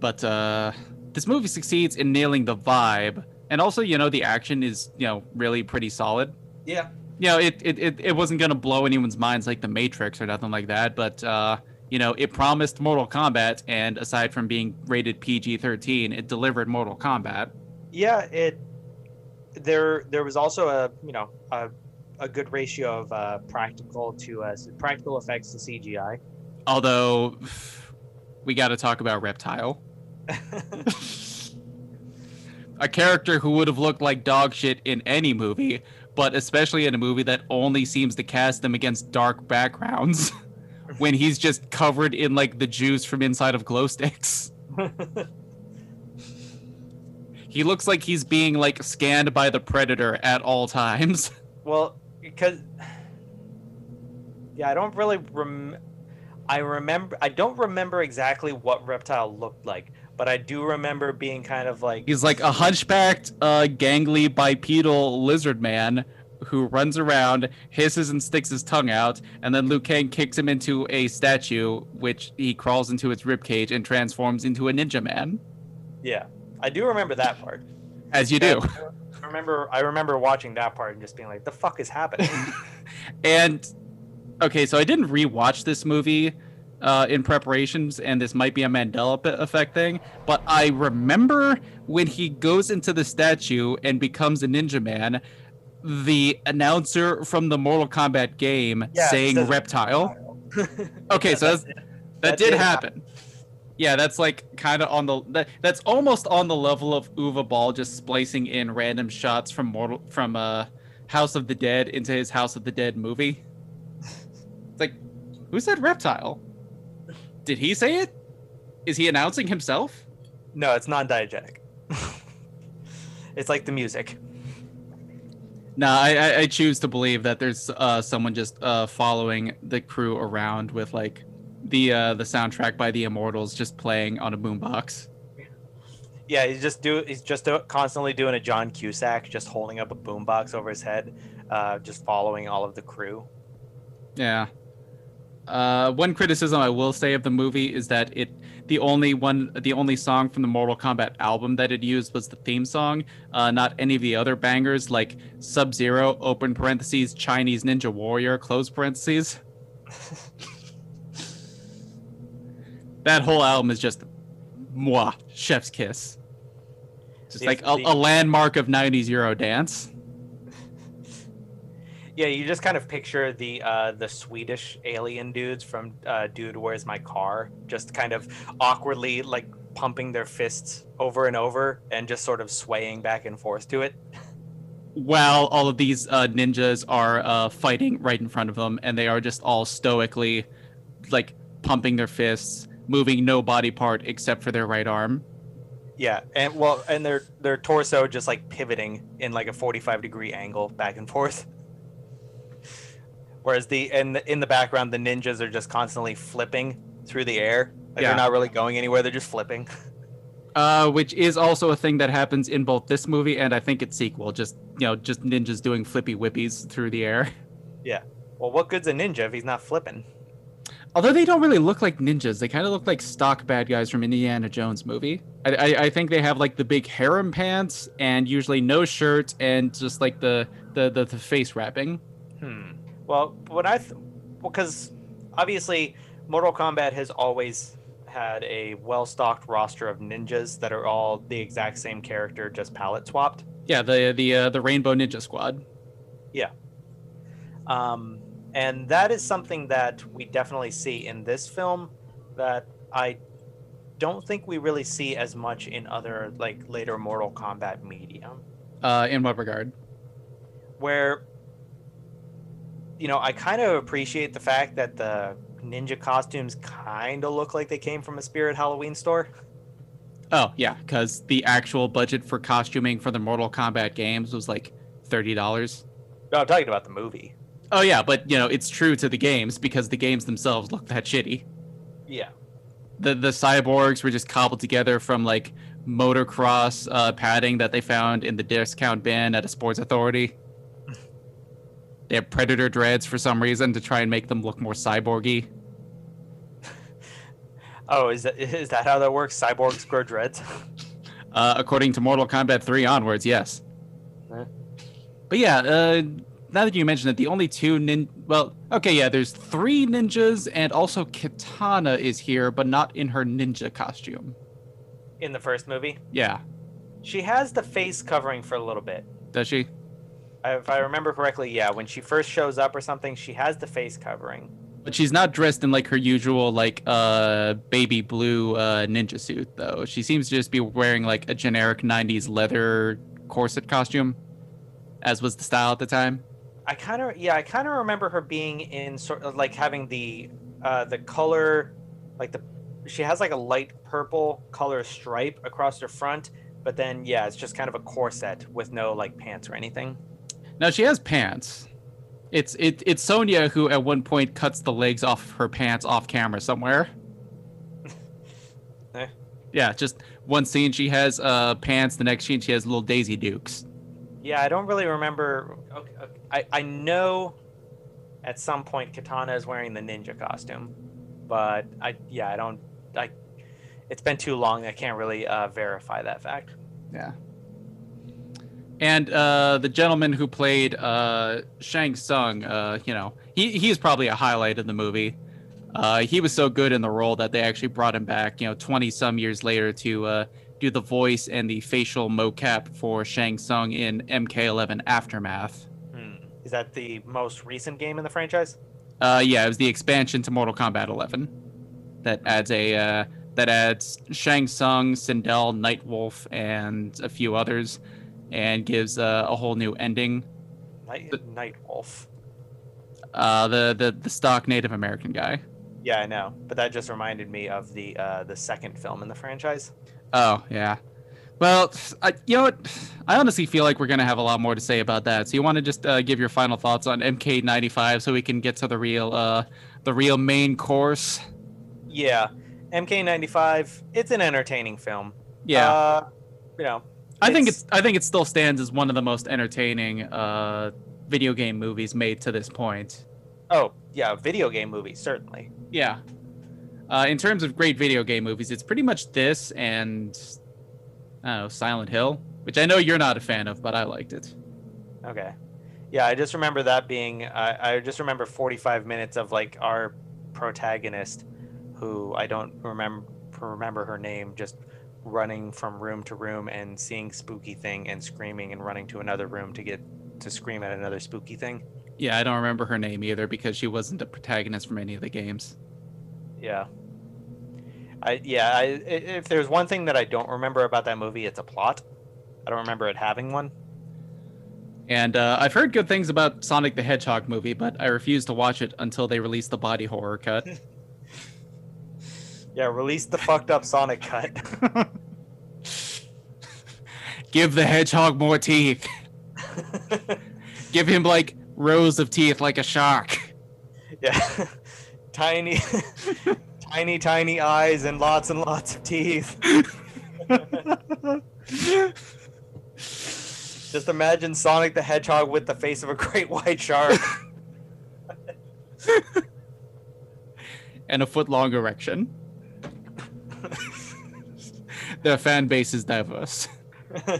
But uh, this movie succeeds in nailing the vibe. And also, you know, the action is, you know, really pretty solid. Yeah. you know, it, it, it, it wasn't gonna blow anyone's minds like the Matrix or nothing like that, but uh, you know, it promised Mortal Kombat, and aside from being rated PG-13, it delivered Mortal Kombat. Yeah, it there there was also a you know a, a good ratio of uh, practical to uh, practical effects to CGI. Although, we got to talk about Reptile, a character who would have looked like dog shit in any movie, but especially in a movie that only seems to cast them against dark backgrounds, when he's just covered in like the juice from inside of glow sticks. He looks like he's being like scanned by the predator at all times. well, because yeah, I don't really rem. I remember. I don't remember exactly what reptile looked like, but I do remember being kind of like He's like a hunchbacked, uh, gangly bipedal lizard man who runs around, hisses and sticks his tongue out, and then Liu Kang kicks him into a statue, which he crawls into its ribcage and transforms into a ninja man. yeah. I do remember that part. As you do. I remember. I remember watching that part and just being like, "The fuck is happening?" and okay, so I didn't rewatch this movie uh, in preparations, and this might be a Mandela effect thing, but I remember when he goes into the statue and becomes a ninja man, the announcer from the Mortal Kombat game Yeah, saying says reptile. Okay, Yeah, so that, that did did happen. Yeah, that's like kind of on the that, that's almost on the level of Uwe Boll just splicing in random shots from Mortal from uh House of the Dead into his House of the Dead movie. It's like, who said reptile? Did he say it? Is he announcing himself? No, it's non-diegetic. it's like the music. No, I, I, I choose to believe that there's uh, someone just uh, following the crew around with like the uh, the soundtrack by the Immortals just playing on a boombox. Yeah, he's just do he's just constantly doing a John Cusack, just holding up a boombox over his head, uh, just following all of the crew. Yeah. Uh, one criticism I will say of the movie is that it the only one the only song from the Mortal Kombat album that it used was the theme song, uh, not any of the other bangers like Sub Zero open parentheses Chinese Ninja Warrior close parentheses. that whole album is just moi chef's kiss. Just The- like a, the- a landmark of 90s Euro dance. Yeah, you just kind of picture the uh, the Swedish alien dudes from uh, Dude, Where's My Car? Just kind of awkwardly like pumping their fists over and over and just sort of swaying back and forth to it. while all of these uh, ninjas are uh, fighting right in front of them, and they are just all stoically, like pumping their fists, moving no body part except for their right arm. Yeah, and well, and their their torso just like pivoting in like a 45 degree angle back and forth. Whereas the in the, in the background, the ninjas are just constantly flipping through the air. Like Yeah. they're not really going anywhere; they're just flipping. Uh, which is also a thing that happens in both this movie and I think its sequel. Just you know, just ninjas doing flippy whippies through the air. Yeah. Well, what good's a ninja if he's not flipping? Although they don't really look like ninjas, they kind of look like stock bad guys from Indiana Jones movie. I, I, I think they have like the big harem pants and usually no shirt and just like the the, the, the face wrapping. Hmm. Well, what I, th- because obviously Mortal Kombat has always had a well-stocked roster of ninjas that are all the exact same character, just palette swapped. Yeah, the the uh, the Rainbow Ninja Squad. Yeah. Um, and that is something that we definitely see in this film that I don't think we really see as much in other like later Mortal Kombat media. Uh, in what regard? where you know i kind of appreciate the fact that the ninja costumes kind of look like they came from a spirit halloween store Oh yeah, because the actual budget for costuming for the Mortal Kombat games was like thirty dollars. no i'm talking about the movie Oh yeah, but you know it's true to the games because the games themselves look that shitty. yeah The the cyborgs were just cobbled together from like motocross uh, padding that they found in the discount bin at a Sports Authority. They have predator dreads for some reason to try and make them look more cyborgy. oh is that is that how that works cyborgs grow dreads Uh, according to Mortal Kombat 3 onwards, yes. Huh. But yeah, uh, now that you mention it, the only two nin well, okay, yeah, there's three ninjas and also Katana is here, but not in her ninja costume. in the first movie Yeah, she has the face covering for a little bit does she? If i remember correctly yeah when she first shows up or something she has the face covering But she's not dressed in like her usual like uh baby blue uh ninja suit though. She seems to just be wearing like a generic 90s leather corset costume as was the style at the time. I kind of yeah, I kind of remember her being in sort of like having the uh the color like the she has like a light purple color stripe across her front, but then yeah, it's just kind of a corset with no like pants or anything. Now she has pants. It's it it's Sonya who at one point cuts the legs off her pants off camera somewhere. Eh. Yeah, just one scene she has uh pants, the next scene she has little Daisy Dukes. Yeah, I don't really remember. Okay, okay, I I know at some point Katana is wearing the ninja costume, but I yeah I don't I. It's been too long. I can't really uh, verify that fact. Yeah. And uh, the gentleman who played uh, Shang Tsung, uh, you know, he he's probably a highlight of the movie. Uh, he was so good in the role that they actually brought him back, you know, 20 some years later to uh, do the voice and the facial mocap for Shang Tsung in MK11 Aftermath. Hmm. Is that the most recent game in the franchise? Uh, yeah, it was the expansion to Mortal Kombat 11 that adds a uh, that adds Shang Tsung, Sindel, Nightwolf, and a few others, and gives uh, a whole new ending. Night Nightwolf. Uh, the the the stock Native American guy. Yeah, I know, but that just reminded me of the uh, the second film in the franchise. Oh yeah. Well, I, you know what? I honestly feel like we're gonna have a lot more to say about that. So you want to just uh, give your final thoughts on MK95 so we can get to the real uh, the real main course. Yeah, MK95. It's an entertaining film. Yeah. Uh, you know. I think it's I think it still stands as one of the most entertaining uh, video game movies made to this point. Oh yeah, video game movies certainly. Yeah. Uh, in terms of great video game movies, it's pretty much this and I don't know Silent Hill, which I know you're not a fan of, but I liked it. Okay. Yeah, I just remember that being. Uh, I just remember 45 minutes of like our protagonist, who I don't remember remember her name, just running from room to room and seeing spooky thing and screaming and running to another room to get to scream at another spooky thing. Yeah, I don't remember her name either because she wasn't a protagonist from any of the games. Yeah. I yeah, I, if there's one thing that I don't remember about that movie, it's a plot. I don't remember it having one. And uh, I've heard good things about Sonic the Hedgehog movie, but I refuse to watch it until they release the body horror cut. yeah, release the fucked up Sonic cut. Give the hedgehog more teeth. Give him like rows of teeth like a shark. Yeah. tiny tiny tiny eyes and lots and lots of teeth. Just imagine Sonic the Hedgehog with the face of a great white shark. and a foot long erection. Their fan base is diverse.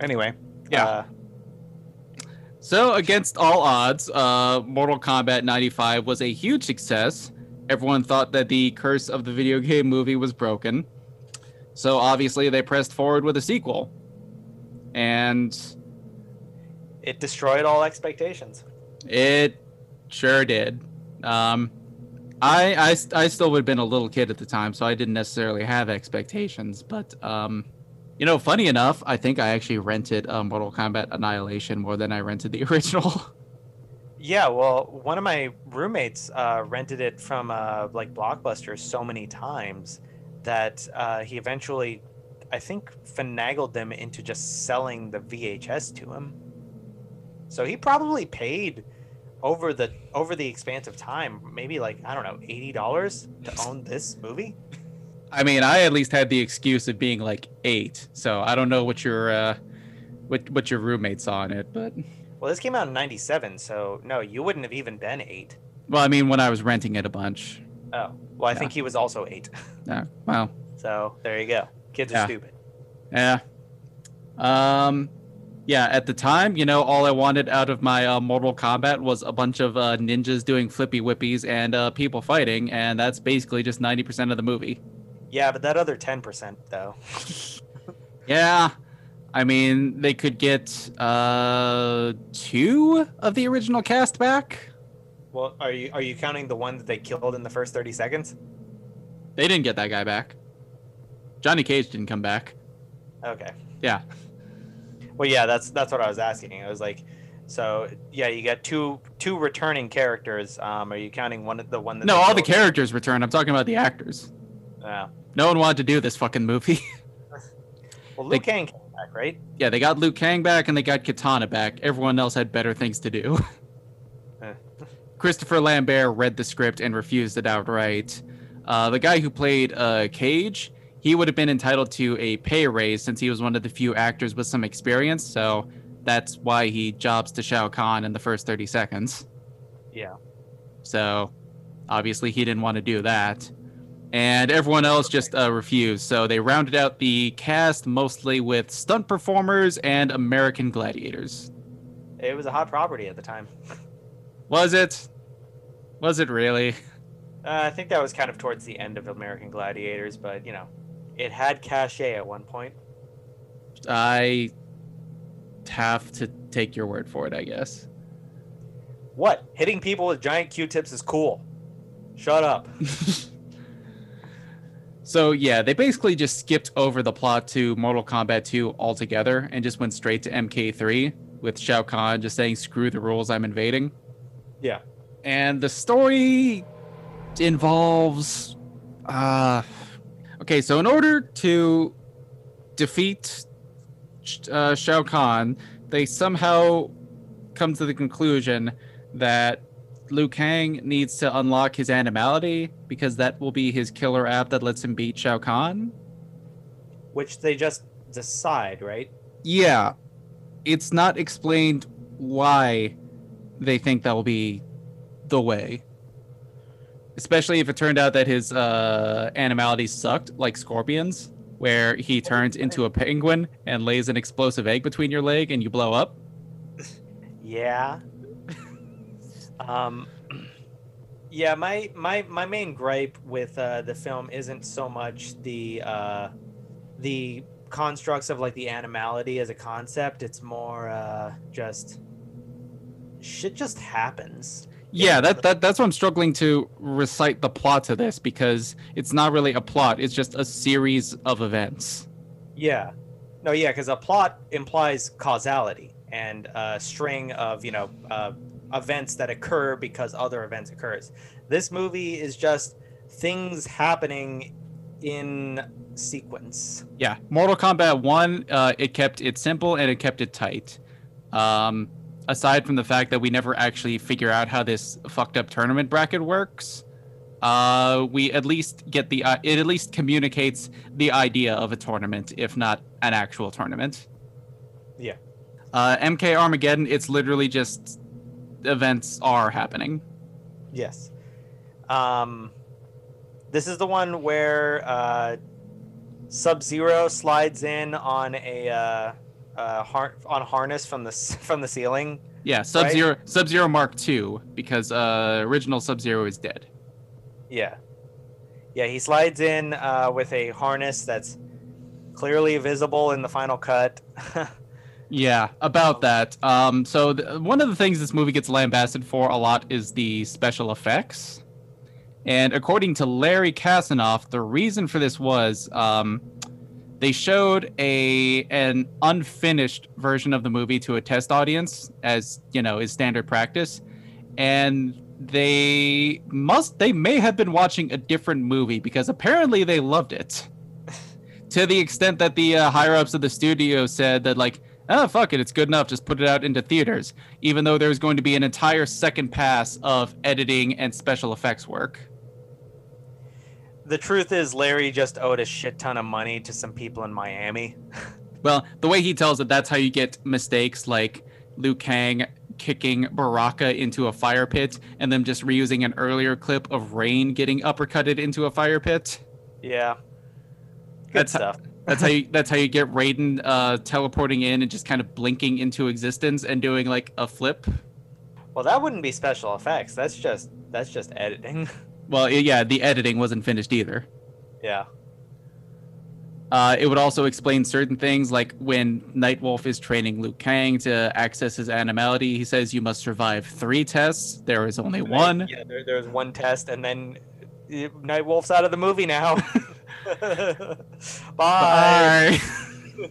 anyway, Yeah. uh, So, against all odds, uh, Mortal Kombat 95 was a huge success. Everyone thought that the curse of the video game movie was broken. So, obviously, they pressed forward with a sequel. And it destroyed all expectations. it sure did. Um, I, I, I still would have been a little kid at the time, so I didn't necessarily have expectations. But, um, you know, funny enough, I think I actually rented uh, Mortal Kombat Annihilation more than I rented the original. Yeah, well, one of my roommates uh, rented it from uh, like Blockbuster so many times that uh, he eventually, I think, finagled them into just selling the VHS to him. So he probably paid over the over the expanse of time, maybe like I don't know, eighty dollars to own this movie. I mean, I at least had the excuse of being like eight, so I don't know what your uh, what what your roommate saw in it, but Well, this came out in '97, so no, you wouldn't have even been eight. well, I mean, when I was renting it a bunch. Oh, well, I Yeah. think he was also eight. Yeah, well, So there you go. Kids Yeah. are stupid. yeah. Um, yeah. At the time, you know, all I wanted out of my uh, Mortal Kombat was a bunch of uh, ninjas doing flippy whippies and uh, people fighting, and that's basically just ninety percent of the movie. Yeah, but that other ten percent though. Yeah. I mean, they could get uh two of the original cast back. Well, are you are you counting the one that they killed in the first thirty seconds? They didn't get that guy back. Johnny Cage didn't come back. Okay. Yeah. Well, yeah, that's that's what I was asking. I was like, so yeah, you got two two returning characters. Um, are you counting one of the one that? No, they all the characters returned. I'm talking about the actors. Yeah. No one wanted to do this fucking movie. Well, They- Liu Kang came back, right? yeah, they got Liu Kang back and they got Katana back. Everyone else had better things to do. Christopher Lambert read the script and refused it outright. Uh, the guy who played uh, Cage, he would have been entitled to a pay raise since he was one of the few actors with some experience. So that's why he jobs to Shao Kahn in the first 30 seconds. Yeah. So obviously he didn't want to do that. And everyone else just uh, refused. So they rounded out the cast mostly with stunt performers and American gladiators. It was a hot property at the time. Was it? Was it really? Uh, I think that was kind of towards the end of American Gladiators, but you know, it had cachet at one point. I have to take your word for it, I guess. What? Hitting people with giant Q-tips is cool. Shut up. so yeah, they basically just skipped over the plot to Mortal Kombat 2 altogether and just went straight to MK3 with Shao Kahn just saying "Screw the rules, I'm invading." Yeah. And the story involves uh okay, so in order to defeat uh, Shao Kahn, they somehow come to the conclusion that Liu Kang needs to unlock his animality because that will be his killer app that lets him beat Shao Kahn. Which they just decide, right? Yeah. It's not explained why they think that will be the way. Especially if it turned out that his uh, animality sucked, like scorpions, where he turns into a penguin and lays an explosive egg between your leg and you blow up. Yeah. um, yeah, my my my main gripe with uh, the film isn't so much the uh, the constructs of like the animality as a concept. It's more uh, just shit just happens. Yeah, that, that that's what I'm struggling to recite the plot to this because it's not really a plot, it's just a series of events. Yeah. No, yeah, because a plot implies causality and a string of, you know, uh, events that occur because other events occurs. This movie is just things happening in sequence. Yeah, Mortal Kombat 1, uh, it kept it simple and it kept it tight. Um, aside from the fact that we never actually figure out how this fucked up tournament bracket works, uh, we at least get the uh, it at least communicates the idea of a tournament, if not an actual tournament. Yeah. Uh, MK Armageddon, it's literally just events are happening. Yes. Um, this is the one where uh, Sub Zero slides in on a uh, uh, har- on harness from the from the ceiling. Yeah, Sub Zero right? Sub Zero Mark II because uh, original Sub Zero is dead. Yeah, yeah, he slides in uh, with a harness that's clearly visible in the final cut. yeah, about that. Um, so th- one of the things this movie gets lambasted for a lot is the special effects. And according to Larry Kasanoff, the reason for this was um, they showed a an unfinished version of the movie to a test audience as you know is standard practice. And they must they may have been watching a different movie because apparently they loved it. To the extent that the uh, higher ups of the studio said that like oh fuck it it's good enough just put it out into theaters even though there's going to be an entire second pass of editing and special effects work the truth is Larry just owed a shit ton of money to some people in Miami. well, the way he tells it, that's how you get mistakes like Liu Kang kicking Baraka into a fire pit and then just reusing an earlier clip of Rain getting uppercutted into a fire pit. Yeah. Good that's stuff. How, that's how you that's how you get Raiden uh, teleporting in and just kind of blinking into existence and doing like a flip. Well, that wouldn't be special effects. That's just that's just editing. Well, yeah, the editing wasn't finished either. Yeah. Uh, it would also explain certain things, like when Nightwolf is training Liu Kang to access his animality. He says you must survive three tests. There is only one. Yeah, there, there's one test, and then Nightwolf's out of the movie now. Bye.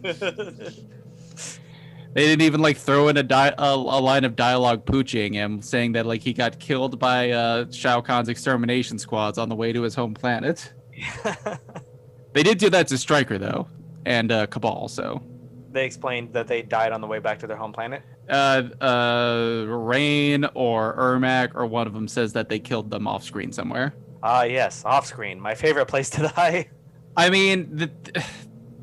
Bye. they didn't even like throw in a, di- a, a line of dialogue pooching him, saying that like he got killed by uh, Shao Kahn's extermination squads on the way to his home planet. they did do that to Stryker though, and uh, Kabal. So they explained that they died on the way back to their home planet. Uh, uh, Rain or Ermac or one of them says that they killed them off screen somewhere. Ah, yes, off screen. My favorite place to die. I mean, the,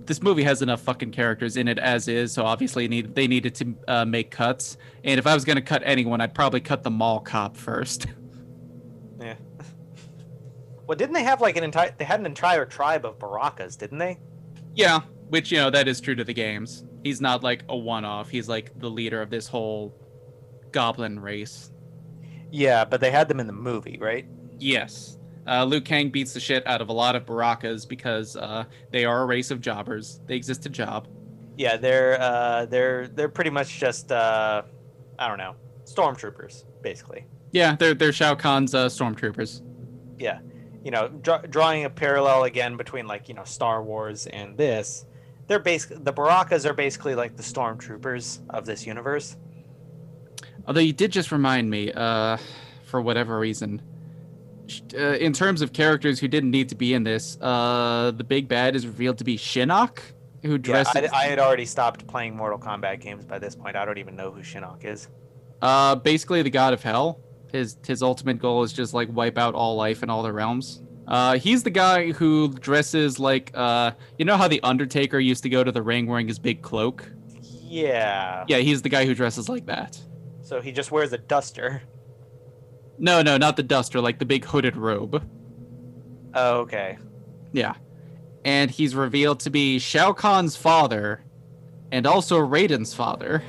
this movie has enough fucking characters in it as is, so obviously need they needed to uh, make cuts. And if I was gonna cut anyone, I'd probably cut the mall cop first. Yeah. Well, didn't they have like an entire? They had an entire tribe of Barakas, didn't they? Yeah, which you know that is true to the games. He's not like a one-off. He's like the leader of this whole goblin race. Yeah, but they had them in the movie, right? Yes. Uh, Liu Kang beats the shit out of a lot of Barakas because uh, they are a race of jobbers. They exist to job. Yeah, they're uh, they're they're pretty much just uh, I don't know, stormtroopers basically. Yeah, they're they're Shao Kahn's uh, stormtroopers. Yeah, you know, dra- drawing a parallel again between like you know Star Wars and this, they're basically the Barakas are basically like the stormtroopers of this universe. Although you did just remind me, uh, for whatever reason, uh, in terms of characters who didn't need to be in this, uh, the big bad is revealed to be Shinnok, who Yeah. I, I had already stopped playing Mortal Kombat games by this point. I don't even know who Shinnok is. Uh, basically the god of hell. His his ultimate goal is just like wipe out all life in all the realms. Uh, he's the guy who dresses like uh, you know how the Undertaker used to go to the ring wearing his big cloak. Yeah. Yeah, he's the guy who dresses like that. So he just wears a duster. No, no, not the duster, like the big hooded robe. Oh, okay. Yeah, and he's revealed to be Shao Kahn's father, and also Raiden's father,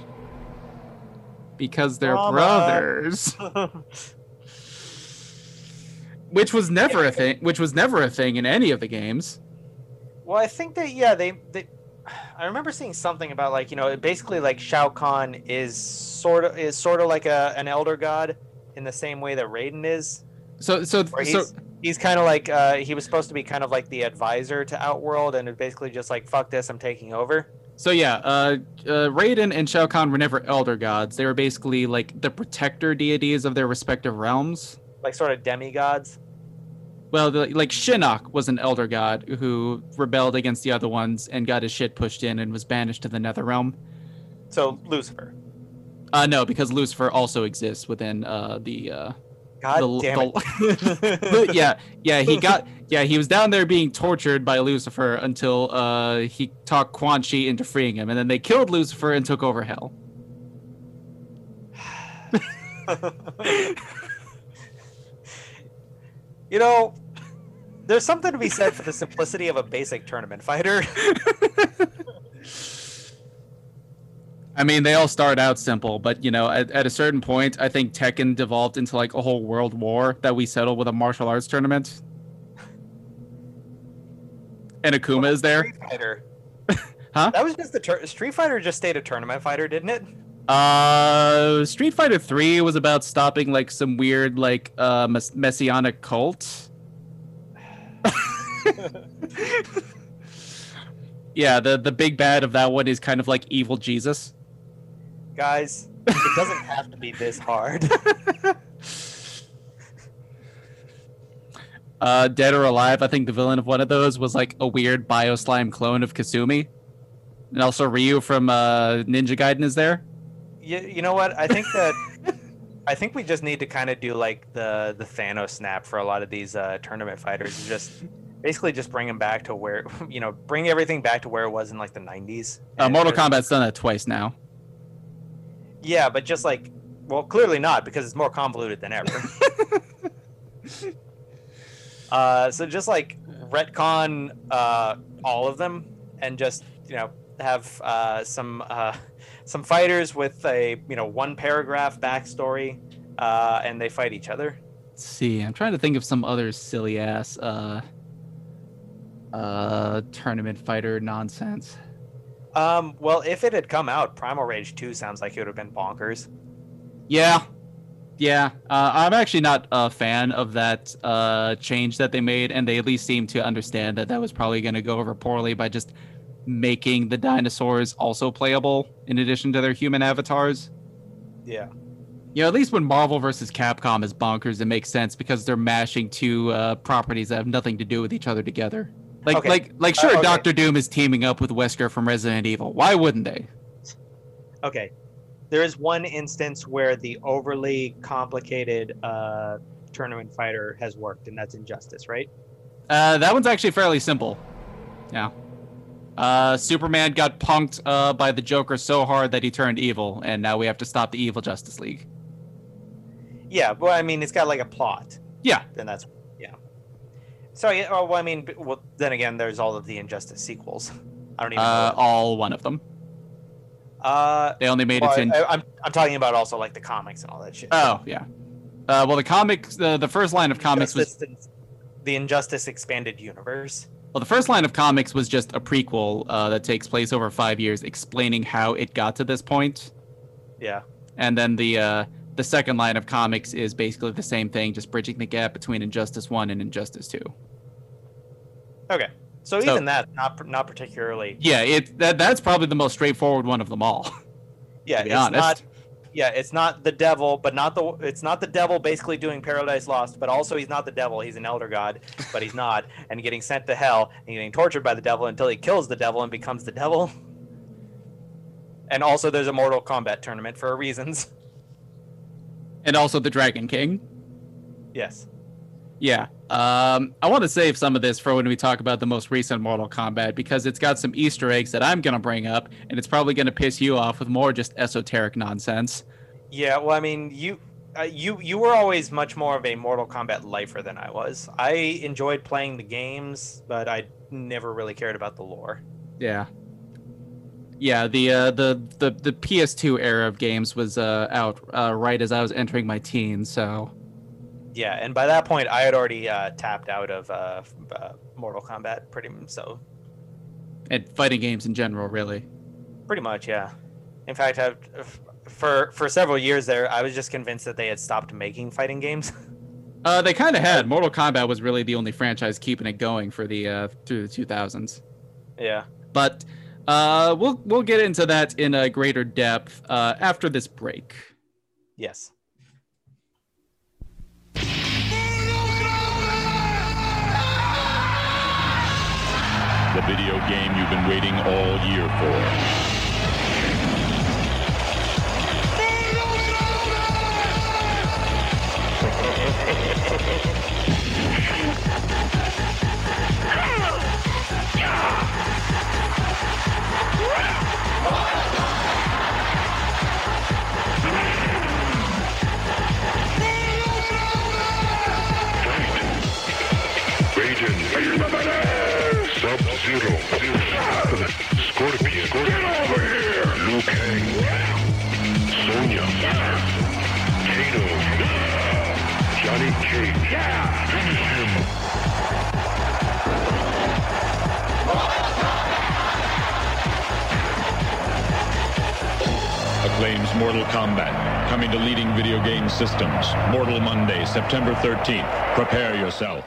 because they're Drama. brothers. Which was never a thing. Which was never a thing in any of the games. Well, I think that yeah, they they. I remember seeing something about like you know basically like Shao Kahn is sort of is sort of like a an elder god in the same way that Raiden is. So, so, Or so, he's he's kind of like uh, he was supposed to be kind of like the advisor to Outworld, and basically just like fuck this, I'm taking over. so yeah. Uh, uh, Raiden and Shao Kahn were never elder gods. They were basically like the protector deities of their respective realms. Like sort of demigods. Well, the, like Shinnok was an elder god who rebelled against the other ones and got his shit pushed in and was banished to the Nether Realm. So Lucifer. Uh, no, because Lucifer also exists within uh, the. Uh, God the, damn it. the- yeah, yeah, he got. Yeah, he was down there being tortured by Lucifer until uh, he talked Quan Chi into freeing him, and then they killed Lucifer and took over Hell. you know, there's something to be said for the simplicity of a basic tournament fighter. I mean, they all start out simple, but you know, at, at a certain point, I think Tekken devolved into like a whole world war that we settled with a martial arts tournament. And Akuma is there. Street Fighter. Huh? That was just the tur- Street Fighter just stayed a tournament fighter, didn't it? Uh, Street Fighter Three was about stopping like some weird like uh mess- messianic cult. yeah, the the big bad of that one is kind of like evil Jesus. Guys, it doesn't have to be this hard. Uh, Dead or Alive, I think the villain of one of those was like a weird bio slime clone of Kasumi, and also Ryu from uh, Ninja Gaiden is there. you, you know what? I think that I think we just need to kind of do like the the Thanos snap for a lot of these uh, tournament fighters. and Just basically just bring them back to where you know bring everything back to where it was in like the 90s. Uh, Mortal Kombat's done that twice now. Yeah, but just like well, clearly not because it's more convoluted than ever. uh, so just like retcon uh, all of them and just you know have uh, some uh, some fighters with a you know one paragraph backstory uh, and they fight each other. Let's see, I'm trying to think of some other silly ass uh, uh, tournament fighter nonsense. Um, well, if it had come out, Primal Rage 2 sounds like it would have been bonkers. Yeah, yeah. Uh, I'm actually not a fan of that uh, change that they made, and they at least seem to understand that that was probably going to go over poorly by just making the dinosaurs also playable in addition to their human avatars. Yeah. You know, at least when Marvel versus Capcom is bonkers, it makes sense because they're mashing two uh, properties that have nothing to do with each other together. Like, Okay. like, like, Uh, sure, okay. Doctor Doom is teaming up with Wesker from Resident Evil. Why wouldn't they? Okay. There is one instance where the overly complicated uh, tournament fighter has worked, and that's Injustice, right? Uh, that one's actually fairly simple. Yeah. Uh, Superman got punked uh, by the Joker so hard that he turned evil, and now we have to stop the evil Justice League. Yeah, but I mean, it's got like a plot. Yeah. Then that's. So yeah, oh, well, I mean, well, then again, there's all of the Injustice sequels. I don't even Uh, know. all one of them. Uh, They only made well, it in. I, I'm I'm talking about also like the comics and all that shit. Oh, yeah. Uh, well, the comics, the the first line of comics was the Injustice expanded universe. well, the first line of comics was just a prequel uh, that takes place over five years, explaining how it got to this point. Yeah. And then the uh, the second line of comics is basically the same thing, just bridging the gap between Injustice One and Injustice Two. Okay. So, So- even that, not not particularly. Yeah, it that that's probably the most straightforward one of them all. Yeah, be it's honest. not. Yeah, it's not the devil, but not the. It's not the devil basically doing Paradise Lost, but also he's not the devil. He's an elder god, but he's not, and getting sent to hell and getting tortured by the devil until he kills the devil and becomes the devil. And also, there's a Mortal Kombat tournament for reasons. And also the Dragon King. Yes. Yeah. Um, I want to save some of this for when we talk about the most recent Mortal Kombat because it's got some Easter eggs that I'm gonna bring up, and it's probably gonna piss you off with more just esoteric nonsense. Yeah. Well, I mean, you. Uh, you you were always much more of a Mortal Kombat lifer than I was. I enjoyed playing the games, but I never really cared about the lore. Yeah. Yeah, the uh, the the the PS2 era of games was uh, out uh, right as I was entering my teens, so Yeah, and by that point, I had already uh, tapped out of uh, uh, Mortal Kombat, pretty m- so and fighting games in general, really. pretty much, yeah. In fact, I've, for for several years there, I was just convinced that they had stopped making fighting games. Uh, they kind of had. Mortal Kombat was really the only franchise keeping it going for the uh, through the 2000s. yeah. But uh, we'll we'll get into that in a greater depth uh, after this break. Yes. The video game you've been waiting all year for. Sub-Zero, Scorpion, Liu Kang, Sonya, Kano, Johnny Cage. Finish Acclaim's Mortal Kombat, coming to leading video game systems. Mortal Monday, September 13th. Prepare yourself.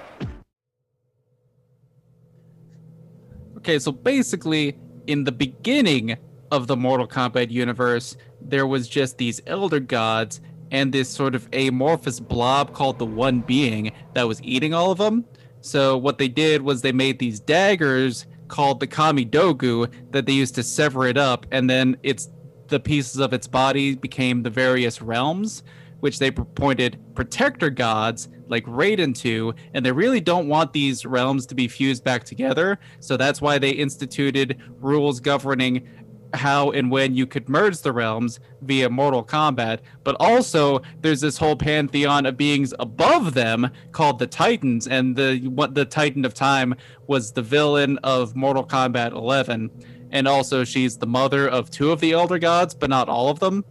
Okay, so basically, in the beginning of the Mortal Kombat universe, there was just these elder gods and this sort of amorphous blob called the One Being that was eating all of them. So what they did was they made these daggers called the Kami Dogu that they used to sever it up, and then it's the pieces of its body became the various realms, which they appointed protector gods like Raiden to, and they really don't want these realms to be fused back together. So that's why they instituted rules governing how and when you could merge the realms via Mortal Kombat. But also, there's this whole pantheon of beings above them called the Titans, and the what the Titan of Time was the villain of Mortal Kombat 11. And also, she's the mother of two of the Elder Gods, but not all of them.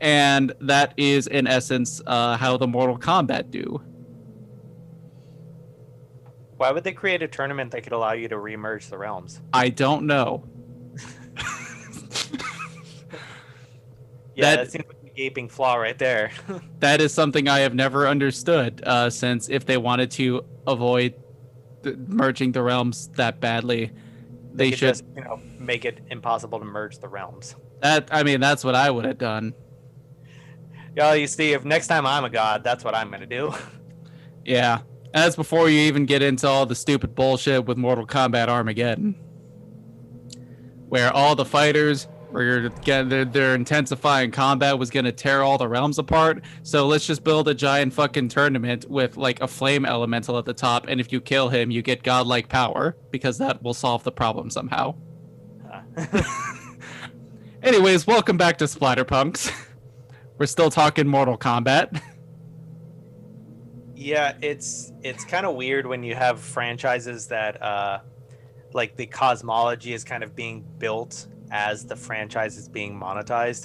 And that is, in essence, uh, how the Mortal Kombat do. Why would they create a tournament that could allow you to remerge the realms? I don't know. Yeah, That- that, seems like a gaping flaw right there. That is something I have never understood. Uh, since if they wanted to avoid merging the realms that badly, they should. just, you know, make it impossible to merge the realms. That I mean, that's what I would have done. Yeah, you see, if next time I'm a god, that's what I'm gonna do. Yeah, and that's before you even get into all the stupid bullshit with Mortal Kombat Armageddon, where all the fighters were getting their, their intensifying combat was gonna tear all the realms apart. So let's just build a giant fucking tournament with like a flame elemental at the top, and if you kill him, you get godlike power because that will solve the problem somehow. Uh, Anyways, welcome back to Splatterpunks. We're still talking Mortal Kombat. yeah, it's it's kind of weird when you have franchises that uh, like the cosmology is kind of being built as the franchise is being monetized.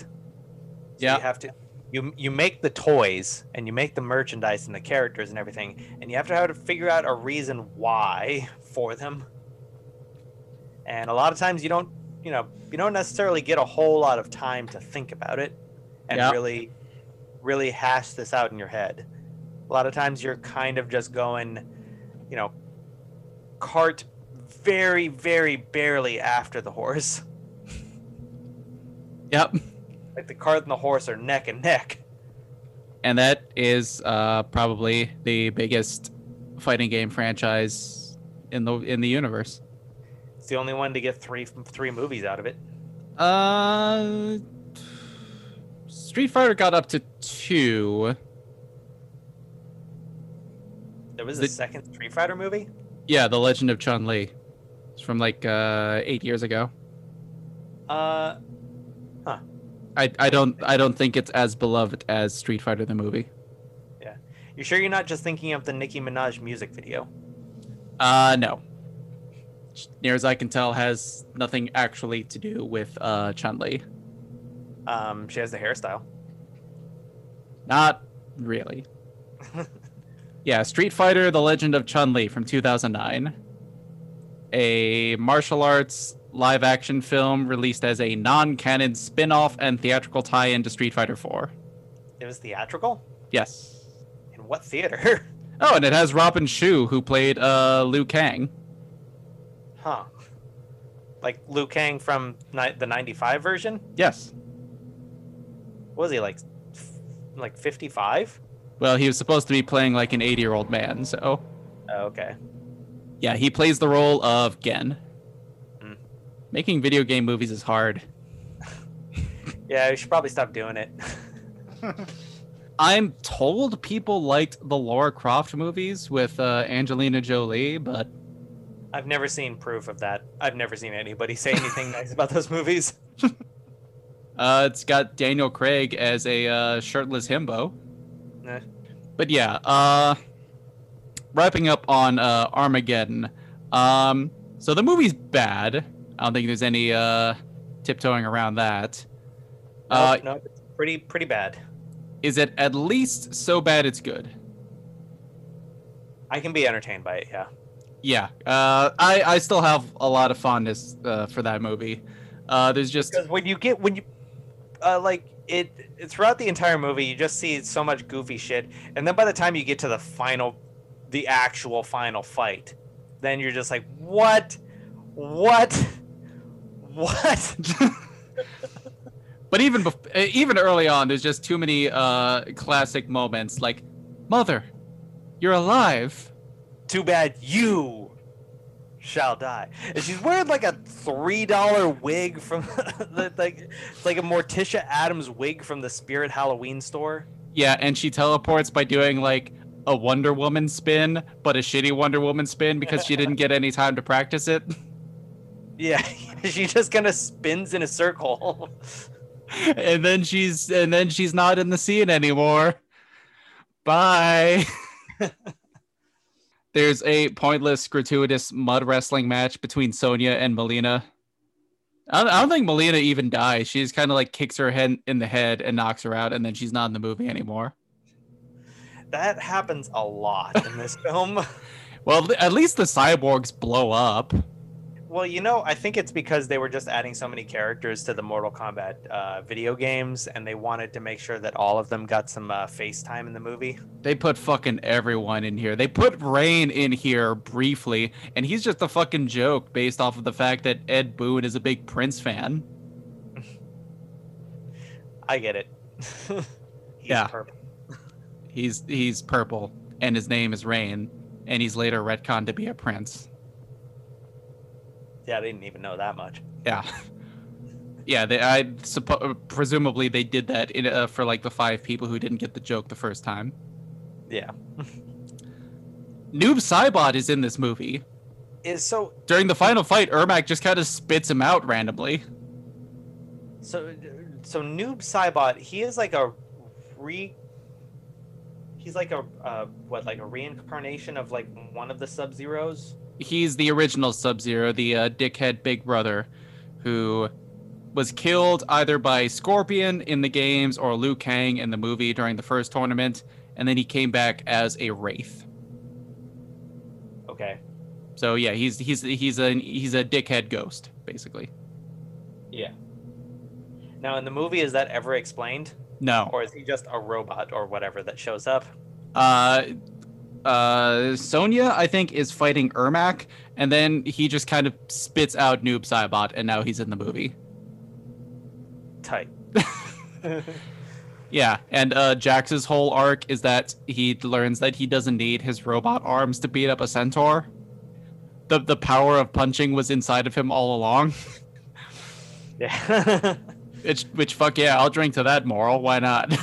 So Yeah. you have to you you make the toys and you make the merchandise and the characters and everything, and you have to have to figure out a reason why for them. And a lot of times you don't, you know, you don't necessarily get a whole lot of time to think about it and Yeah. really, really hash this out in your head. A lot of times you're kind of just going, you know, cart very, very barely after the horse. Yep. Like the cart and the horse are neck and neck. And that is uh, probably the biggest fighting game franchise in the in the universe. It's the only one to get three three movies out of it. Uh, Street Fighter got up to two. There was a second Street Fighter movie. Yeah, The Legend of Chun Li. It's from like uh, eight years ago. Uh, I, I don't I don't think it's as beloved as Street Fighter the movie. Yeah, you sure you're not just thinking of the Nicki Minaj music video? Uh, no. Near as I can tell, has nothing actually to do with uh, Chun Li. Um, she has the hairstyle. Not really. yeah, Street Fighter: The Legend of Chun Li from 2009, a martial arts live-action film released as a non-canon spin-off and theatrical tie-in to Street Fighter 4. It was theatrical. Yes. In what theater? Oh, and it has Robin Shou, who played uh, Liu Kang. huh? Like Liu Kang from ni- the '95 version. Yes. What was he like? f- Like 55? Well, he was supposed to be playing like an 80-year-old man, so Oh, okay. yeah, he plays the role of Gen. Making video game movies is hard. Yeah, we should probably stop doing it. I'm told people liked the Laura Croft movies with uh, Angelina Jolie, but I've never seen proof of that. I've never seen anybody say anything nice about those movies. uh, it's got Daniel Craig as a uh, shirtless himbo. Eh. But yeah, uh, wrapping up on uh, Armageddon. Um, so the movie's bad. I don't think there's any uh, tiptoeing around that. Uh, Nope, nope, it's pretty pretty bad. is it at least so bad it's good? I can be entertained by it. Yeah. Yeah, uh, I I still have a lot of fondness uh, for that movie. Uh, there's just because when you get when you uh, like it, it throughout the entire movie you just see so much goofy shit and then by the time you get to the final the actual final fight then you're just like what what what But even bef- uh, even early on, there's just too many uh, classic moments like, "Mother, you're alive." too bad you shall die and she's wearing like a three dollar wig from the, like it's like a morticia addams wig from the spirit halloween store Yeah, and she teleports by doing like a Wonder Woman spin, but a shitty Wonder Woman spin because she didn't get any time to practice it. yeah she just kind of spins in a circle and then she's and then she's not in the scene anymore. Bye. There's a pointless, gratuitous mud wrestling match between Sonya and Melina. I don't, I don't think Melina even dies. She just kind of like kicks her head in the head and knocks her out, and then she's not in the movie anymore. That happens a lot in this film. Well, at least the cyborgs blow up. Well, you know, I think it's because they were just adding so many characters to the Mortal Kombat uh, video games, and they wanted to make sure that all of them got some uh, face time in the movie. They put fucking everyone in here. They put Rain in here briefly, and he's just a fucking joke based off of the fact that Ed Boon is a big Prince fan. I get it. He's Yeah. purple. He's he's purple, and his name is Rain, and he's later retconned to be a prince. Yeah, I didn't even know that much. Yeah, yeah. They, I suppo- presumably they did that in, uh, for like the five people who didn't get the joke the first time. Yeah. Noob Saibot is in this movie. Is so During the final fight, Ermac just kind of spits him out randomly. so so Noob Saibot. He is like a re. He's like a uh, what like a reincarnation of like one of the Sub Zeros. He's the original Sub Zero, the uh, dickhead big brother, who was killed either by Scorpion in the games or Liu Kang in the movie during the first tournament, and then he came back as a wraith. Okay. So yeah, he's he's he's a he's a dickhead ghost basically. Yeah. Now, in the movie, is that ever explained, No. or is he just a robot or whatever that shows up? Uh, uh, Sonya, I think, is fighting Ermac, and then he just kind of spits out Noob Saibot, and now he's in the movie. Tight. Yeah, and uh, Jax's whole arc is that he learns that he doesn't need his robot arms to beat up a centaur. The the power of punching was inside of him all along. Yeah. which which fuck yeah, I'll drink to that moral. Why not?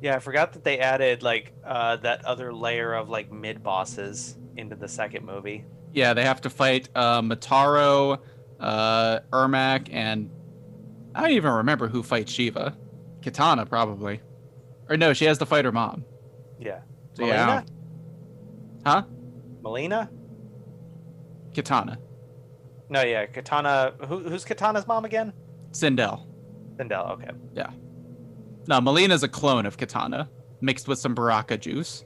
Yeah, I forgot that they added like uh, that other layer of like mid bosses into the second movie. yeah, they have to fight uh, Motaro, uh, Ermac, and I don't even remember who fights Sheeva. Katana probably, or no, she has to fight her mom. Yeah. So, Mileena? don't- Huh? Mileena? Katana, No, yeah, Katana. Who, who's Katana's mom again? Sindel. Sindel. Okay. No, Mileena's a clone of Katana, mixed with some Baraka juice.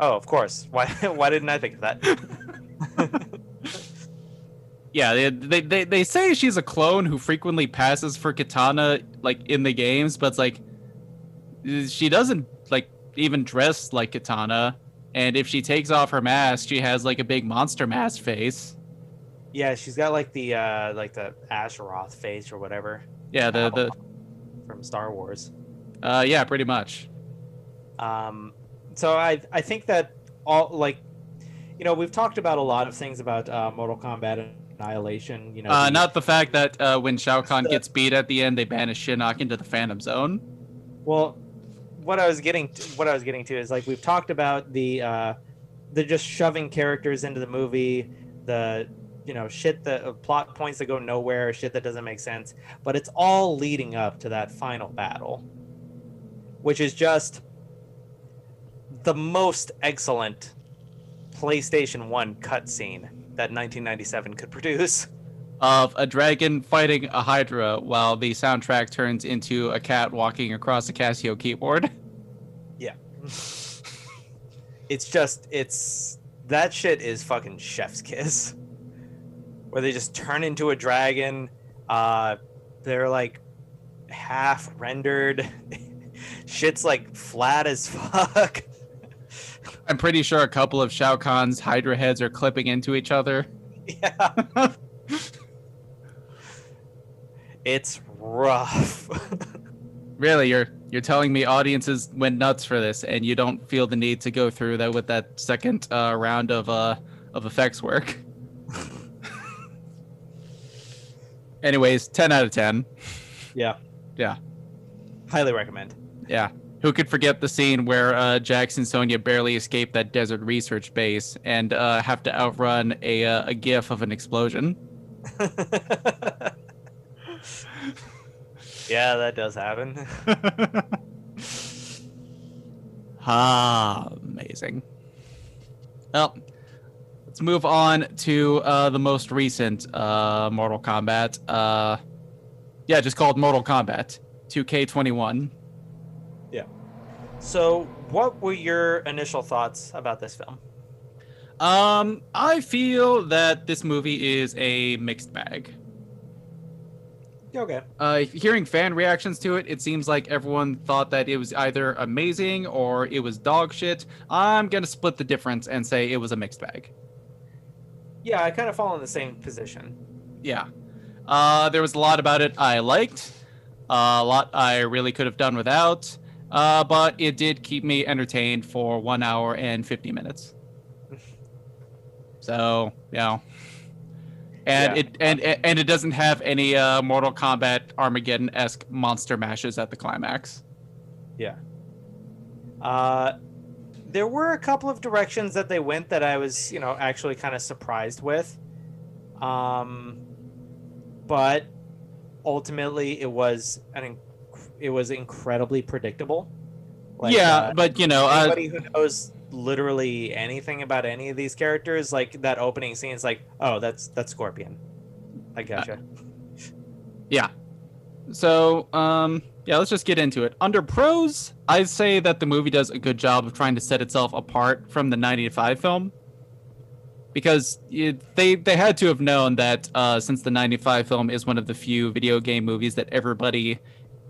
Oh, of course. Why? Why didn't I think of that? Yeah, they, they, they, they say she's a clone who frequently passes for Katana, like, in the games, but it's like, she doesn't, like, even dress like Katana. And if she takes off her mask, she has, like, a big monster mask face. yeah, she's got like the uh like the Asheroth face or whatever Yeah, the, the, from Star Wars. Uh, yeah, pretty much. Um, so I I think that all like, you know, we've talked about a lot of things about uh, Mortal Kombat and Annihilation. You know, Uh, the- not the fact that, uh, when Shao Kahn the- gets beat at the end, they banish Shinnok into the Phantom Zone. Well, what I was getting to, what I was getting to is like we've talked about the uh, the just shoving characters into the movie, the you know shit that uh, plot points that go nowhere, shit that doesn't make sense, but it's all leading up to that final battle, which is just the most excellent PlayStation One cutscene that 1997 could produce. of a dragon fighting a hydra while the soundtrack turns into a cat walking across a Casio keyboard. Yeah. it's just it's that shit is fucking chef's kiss where they just turn into a dragon uh they're like half rendered shit's like flat as fuck I'm pretty sure a couple of Shao Kahn's hydra heads are clipping into each other. yeah it's rough Really, you're you're telling me audiences went nuts for this, and you don't feel the need to go through that with that second uh, round of uh of effects work. Anyways, ten out of ten. yeah Yeah. highly recommend Yeah. Who could forget the scene where uh, Jax and Sonya barely escape that desert research base and uh, have to outrun a uh, a gif of an explosion? yeah that does happen ah, amazing. Well, let's move on to uh, the most recent uh, Mortal Kombat. Uh, yeah, just called Mortal Kombat 2K21. So what were your initial thoughts about this film Um, I feel that this movie is a mixed bag. okay Uh, hearing fan reactions to it, it seems like everyone thought that it was either amazing or it was dog shit. I'm gonna split the difference and say it was a mixed bag. Yeah, I kind of fall in the same position. Yeah. Uh, there was a lot about it I liked, uh, a lot I really could have done without, uh, but it did keep me entertained for one hour and 50 minutes. So, know. And Yeah. it and and it doesn't have any uh, Mortal Kombat Armageddon esque monster mashes at the climax. Yeah. Uh, there were a couple of directions that they went that I was, you know, actually kind of surprised with. Um, but ultimately, it was an it was incredibly predictable. Like, yeah, uh, but you know, uh, anybody who knows literally anything about any of these characters, like that opening scene is like, oh, that's that's Scorpion. I gotcha. yeah, So, um, yeah, let's just get into it. Under pros, I'd say that the movie does a good job of trying to set itself apart from the 95 film. Because it, they they had to have known that uh, since the 95 film is one of the few video game movies that everybody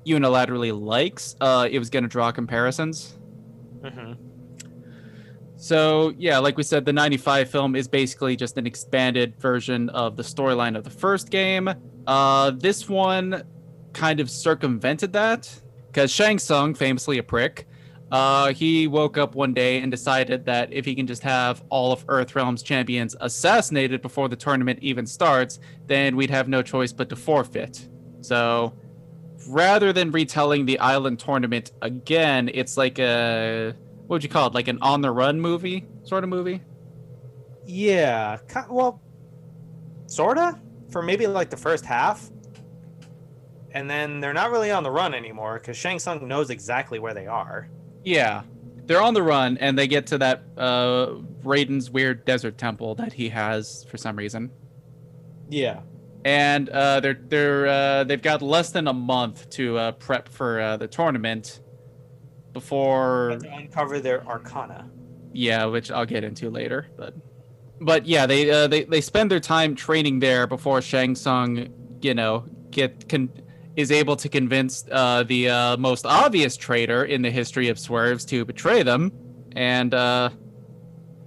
unilaterally likes, uh, it was going to draw comparisons. hmm So yeah, like we said, the '95 film is basically just an expanded version of the storyline of the first game. Uh, this one kind of circumvented that because Shang Tsung, famously a prick, uh, he woke up one day and decided that if he can just have all of Earthrealm's champions assassinated before the tournament even starts, then we'd have no choice but to forfeit. So rather than retelling the island tournament again, it's like a what would you call it? Like an on the run movie sort of movie? Yeah. Well, sorta for maybe like the first half, and then they're not really on the run anymore because Shang Tsung knows exactly where they are. Yeah. They're on the run and they get to that uh Raiden's weird desert temple that he has for some reason. Yeah. And uh they're they're uh they've got less than a month to uh prep for uh the tournament before To uncover their arcana. yeah, which I'll get into later, but but yeah, they uh, they they spend their time training there before Shang Tsung, you know, get con- is able to convince uh, the uh, most obvious traitor in the history of swerves to betray them, and uh,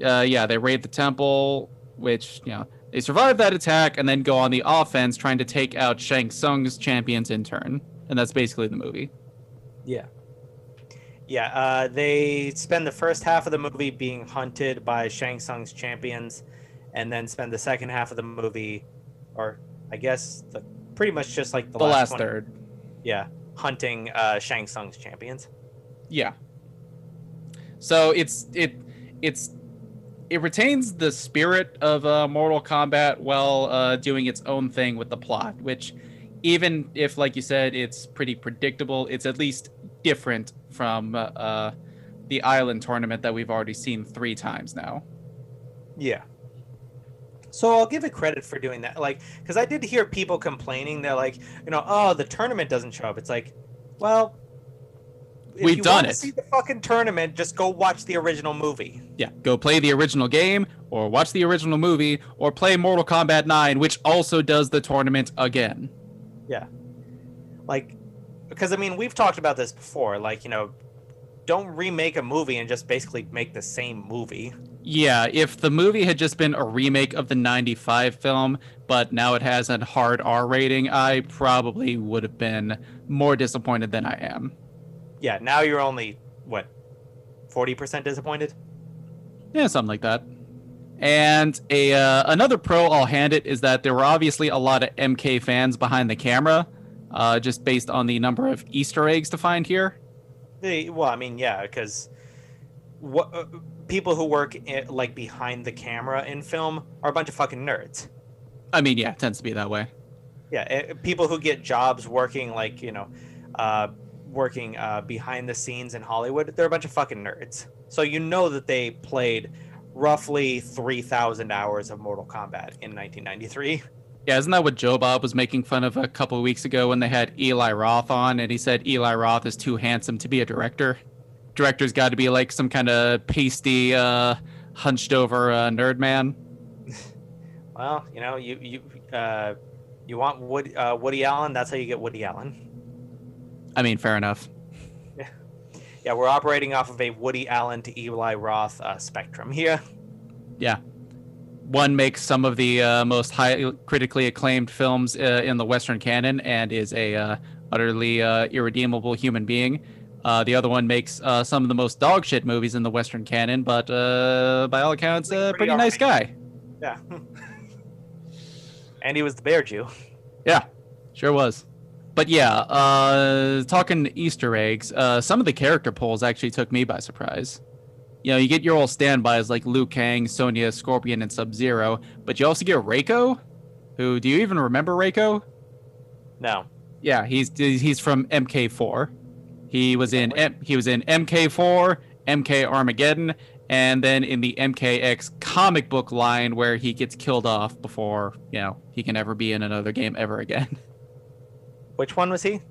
uh, yeah, they raid the temple, which you know they survive that attack and then go on the offense, trying to take out Shang Tsung's champions in turn, and that's basically the movie. Yeah. Yeah, uh, they spend the first half of the movie being hunted by Shang Tsung's champions, and then spend the second half of the movie, or I guess the pretty much just like the, The, last 20 third. Yeah, hunting uh, Shang Tsung's champions. Yeah. So it's it it's it retains the spirit of uh, Mortal Kombat while uh, doing its own thing with the plot, which even if, like you said, it's pretty predictable, it's at least different from uh, uh, the Island tournament that we've already seen three times now. Yeah. So I'll give it credit for doing that. Like, because I did hear people complaining. They're like, you know, oh, the tournament doesn't show up. It's like, well, We've you done it. See the fucking tournament. Just go watch the original movie. Yeah, go play the original game, or watch the original movie, or play Mortal Kombat 9, which also does the tournament again. Yeah. Like, because I mean, we've talked about this before. Like, you know, don't remake a movie and just basically make the same movie. Yeah, if the movie had just been a remake of the 95 film, but now it has a hard R rating, I probably would have been more disappointed than I am. Yeah. Now you're only what, forty percent disappointed. Yeah, something like that. And a uh, another pro I'll hand it is that there were obviously a lot of MK fans behind the camera, uh, just based on the number of Easter eggs to find here. They, well, I mean, yeah, because what uh, people who work i like behind the camera in film are a bunch of fucking nerds. I mean, yeah, it tends to be that way. Yeah, eh, people who get jobs working like you know, uh, working uh, behind the scenes in Hollywood, they're a bunch of fucking nerds. So you know that they played roughly three thousand hours of Mortal Kombat in 1993. Yeah, isn't that what Joe Bob was making fun of a couple of weeks ago when they had Eli Roth on and he said Eli Roth is too handsome to be a director? Director's got to be like some kind of pasty, uh, hunched over uh, nerd man. Well, you know, you you uh, you want Woody, uh, Woody Allen, that's how you get Woody Allen. I mean, fair enough. Yeah, yeah we're operating off of a Woody Allen to Eli Roth uh, spectrum here. Yeah. One makes some of the uh, most high critically acclaimed films uh, in the Western canon and is a uh, utterly uh, irredeemable human being. Uh, the other one makes uh, some of the most dogshit movies in the Western canon, but uh, by all accounts, a Pretty pretty nice guy. Yeah. and he was the bear Jew. Yeah, sure was. But yeah, uh, talking Easter eggs, uh, some of the character polls actually took me by surprise. You know, you get your old standbys like Liu Kang, Sonya, Scorpion, and Sub Zero, but you also get Reiko. Who do you even remember Reiko? No. Yeah, he's he's from MK4. He was in M- he was in MK4, MK Armageddon, and then in the MKX comic book line where he gets killed off before you know he can ever be in another game ever again. Which one was he?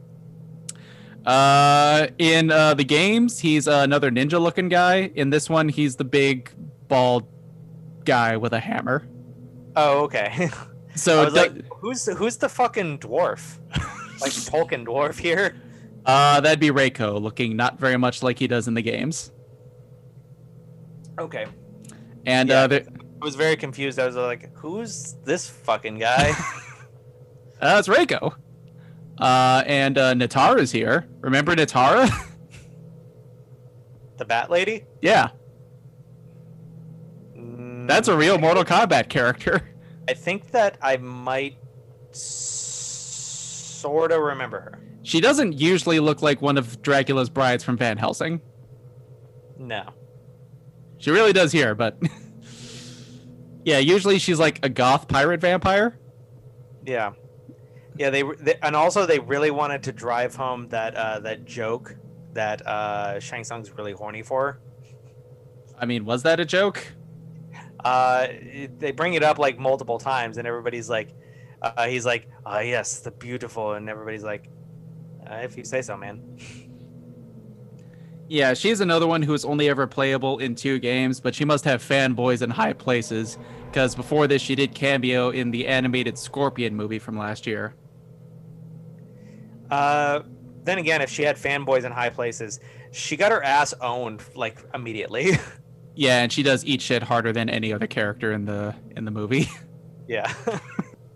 Uh, in uh, the games, he's uh, another ninja-looking guy. In this one, he's the big bald guy with a hammer. Oh, okay. So the- like, who's the, who's the fucking dwarf? like Tolkien dwarf here? uh, that'd be Reiko, looking not very much like he does in the games. Okay. And Yeah. uh, there, I was very confused. I was like, who's this fucking guy? uh, it's Reiko. Uh, and uh, Nitara's here. Remember Natara? the Bat Lady? yeah, Mm, that's a real Mortal Kombat character. I think that I might sort of remember her. She doesn't usually look like one of Dracula's brides from Van Helsing. No. She really does here, but yeah, usually she's like a goth pirate vampire. Yeah. Yeah, they, they and also they really wanted to drive home that uh, that joke that uh, Shang Tsung's really horny for. I mean, was that a joke? uh, they bring it up like multiple times, and everybody's like, uh, he's like, ah, yes, the beautiful, and everybody's like, uh, if you say so, man. Yeah, she's another one who is only ever playable in two games, but she must have fanboys in high places because before this, she did cameo in the animated Scorpion movie from last year. Uh, then again, if she had fanboys in high places, she got her ass owned like immediately. Yeah, and she does eat shit harder than any other character in the in the movie. yeah.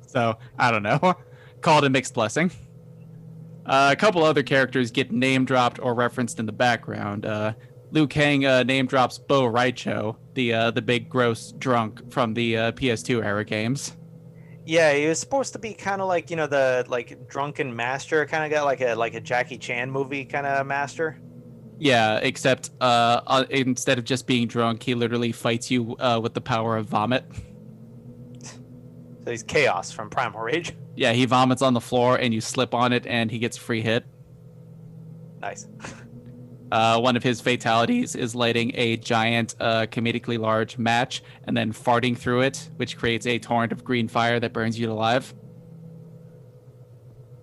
So I don't know. Call it a mixed blessing. Uh, a couple other characters get name dropped or referenced in the background. Uh, Liu Kang uh, name drops Bo' Rai Cho, the uh, the big gross drunk from the uh, PS2 era games. Yeah, he was supposed to be kind of like you know the like drunken master kind of guy, like a like a Jackie Chan movie kind of master. Yeah, except uh, uh, instead of just being drunk, he literally fights you uh, with the power of vomit. So he's chaos from Primal Rage. Yeah, he vomits on the floor and you slip on it and he gets free hit. Nice. Uh, one of his fatalities is lighting a giant, uh, comedically large match and then farting through it, which creates a torrent of green fire that burns you alive.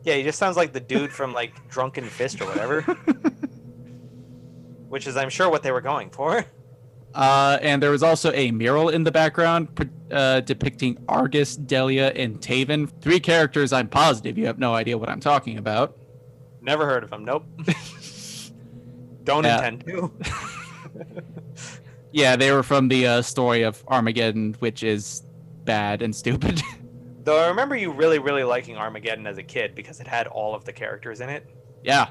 Yeah, he just sounds like the dude from like Drunken Fist or whatever. Which is, I'm sure, what they were going for. Uh, and there was also a mural in the background uh, depicting Argus, Delia, and Taven. Three characters I'm positive you have no idea what I'm talking about. Never heard of them. Nope. Don't Yeah. intend to. Yeah, they were from the uh, story of Armageddon, which is bad and stupid. Though I remember you really, really liking Armageddon as a kid because it had all of the characters in it. yeah.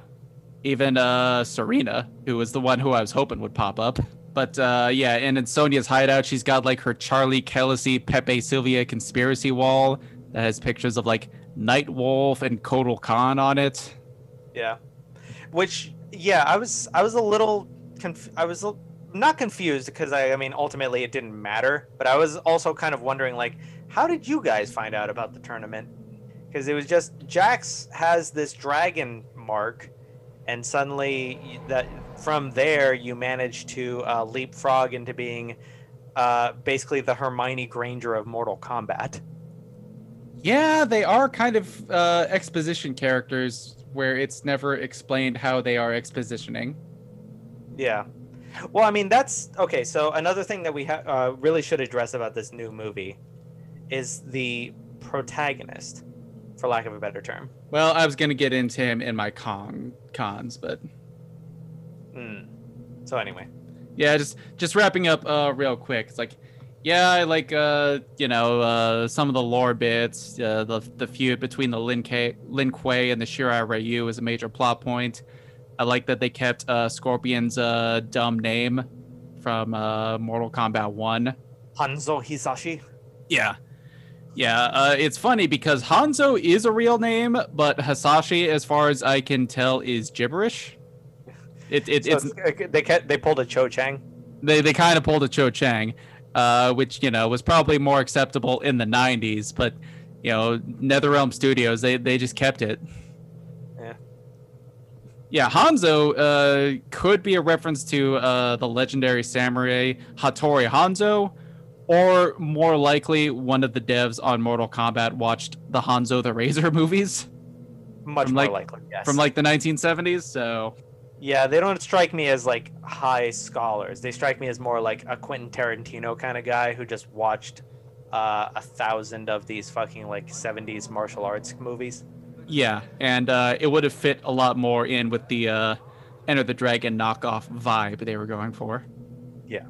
Even uh, Sareena, who was the one who I was hoping would pop up. But uh, yeah, and in Sonya's hideout, she's got like her Charlie Kelly, Pepe Sylvia conspiracy wall that has pictures of like Nightwolf and Kotal Khan on it. Yeah. Which, yeah, I was, I was a little, conf- I was not confused because I, I mean, ultimately it didn't matter. But I was also kind of wondering, like, how did you guys find out about the tournament? Because it was just Jax has this dragon mark, and suddenly that from there you manage to uh, leapfrog into being uh, basically the Hermione Granger of Mortal Kombat. Yeah, they are kind of uh, exposition characters where it's never explained how they are expositioning. Yeah. Well, I mean, that's okay. So another thing that we ha- uh, really should address about this new movie is the protagonist, for lack of a better term. Well, I was gonna get into him in my con cons, but Mm. So anyway, yeah, just just wrapping up uh real quick. It's like, yeah, I like uh you know uh some of the lore bits. Uh, the the feud between the Lin K Lin Kuei and the Shirai Ryu is a major plot point. I like that they kept uh Scorpion's uh dumb name from uh Mortal Kombat One. Hanzo Hasashi. Yeah. Yeah, uh, it's funny because Hanzo is a real name, but Hasashi, as far as I can tell, is gibberish. It, it, So it's it's- they kept, they pulled a Cho Chang. they, they kind of pulled a Cho Chang, uh, which you know was probably more acceptable in the '90s, but you know NetherRealm Studios they they just kept it. Yeah. Yeah, Hanzo uh, could be a reference to uh, the legendary samurai Hattori Hanzo, or more likely, one of the devs on Mortal Kombat watched the Hanzo the Razor movies. much From, more like- likely. Yes. from like the 1970s. So yeah, they don't strike me as like high scholars. They strike me as more like a Quentin Tarantino kind of guy who just watched uh, a thousand of these fucking like 70s martial arts movies. yeah, and uh, it would have fit a lot more in with the uh, Enter the Dragon knockoff vibe they were going for. Yeah.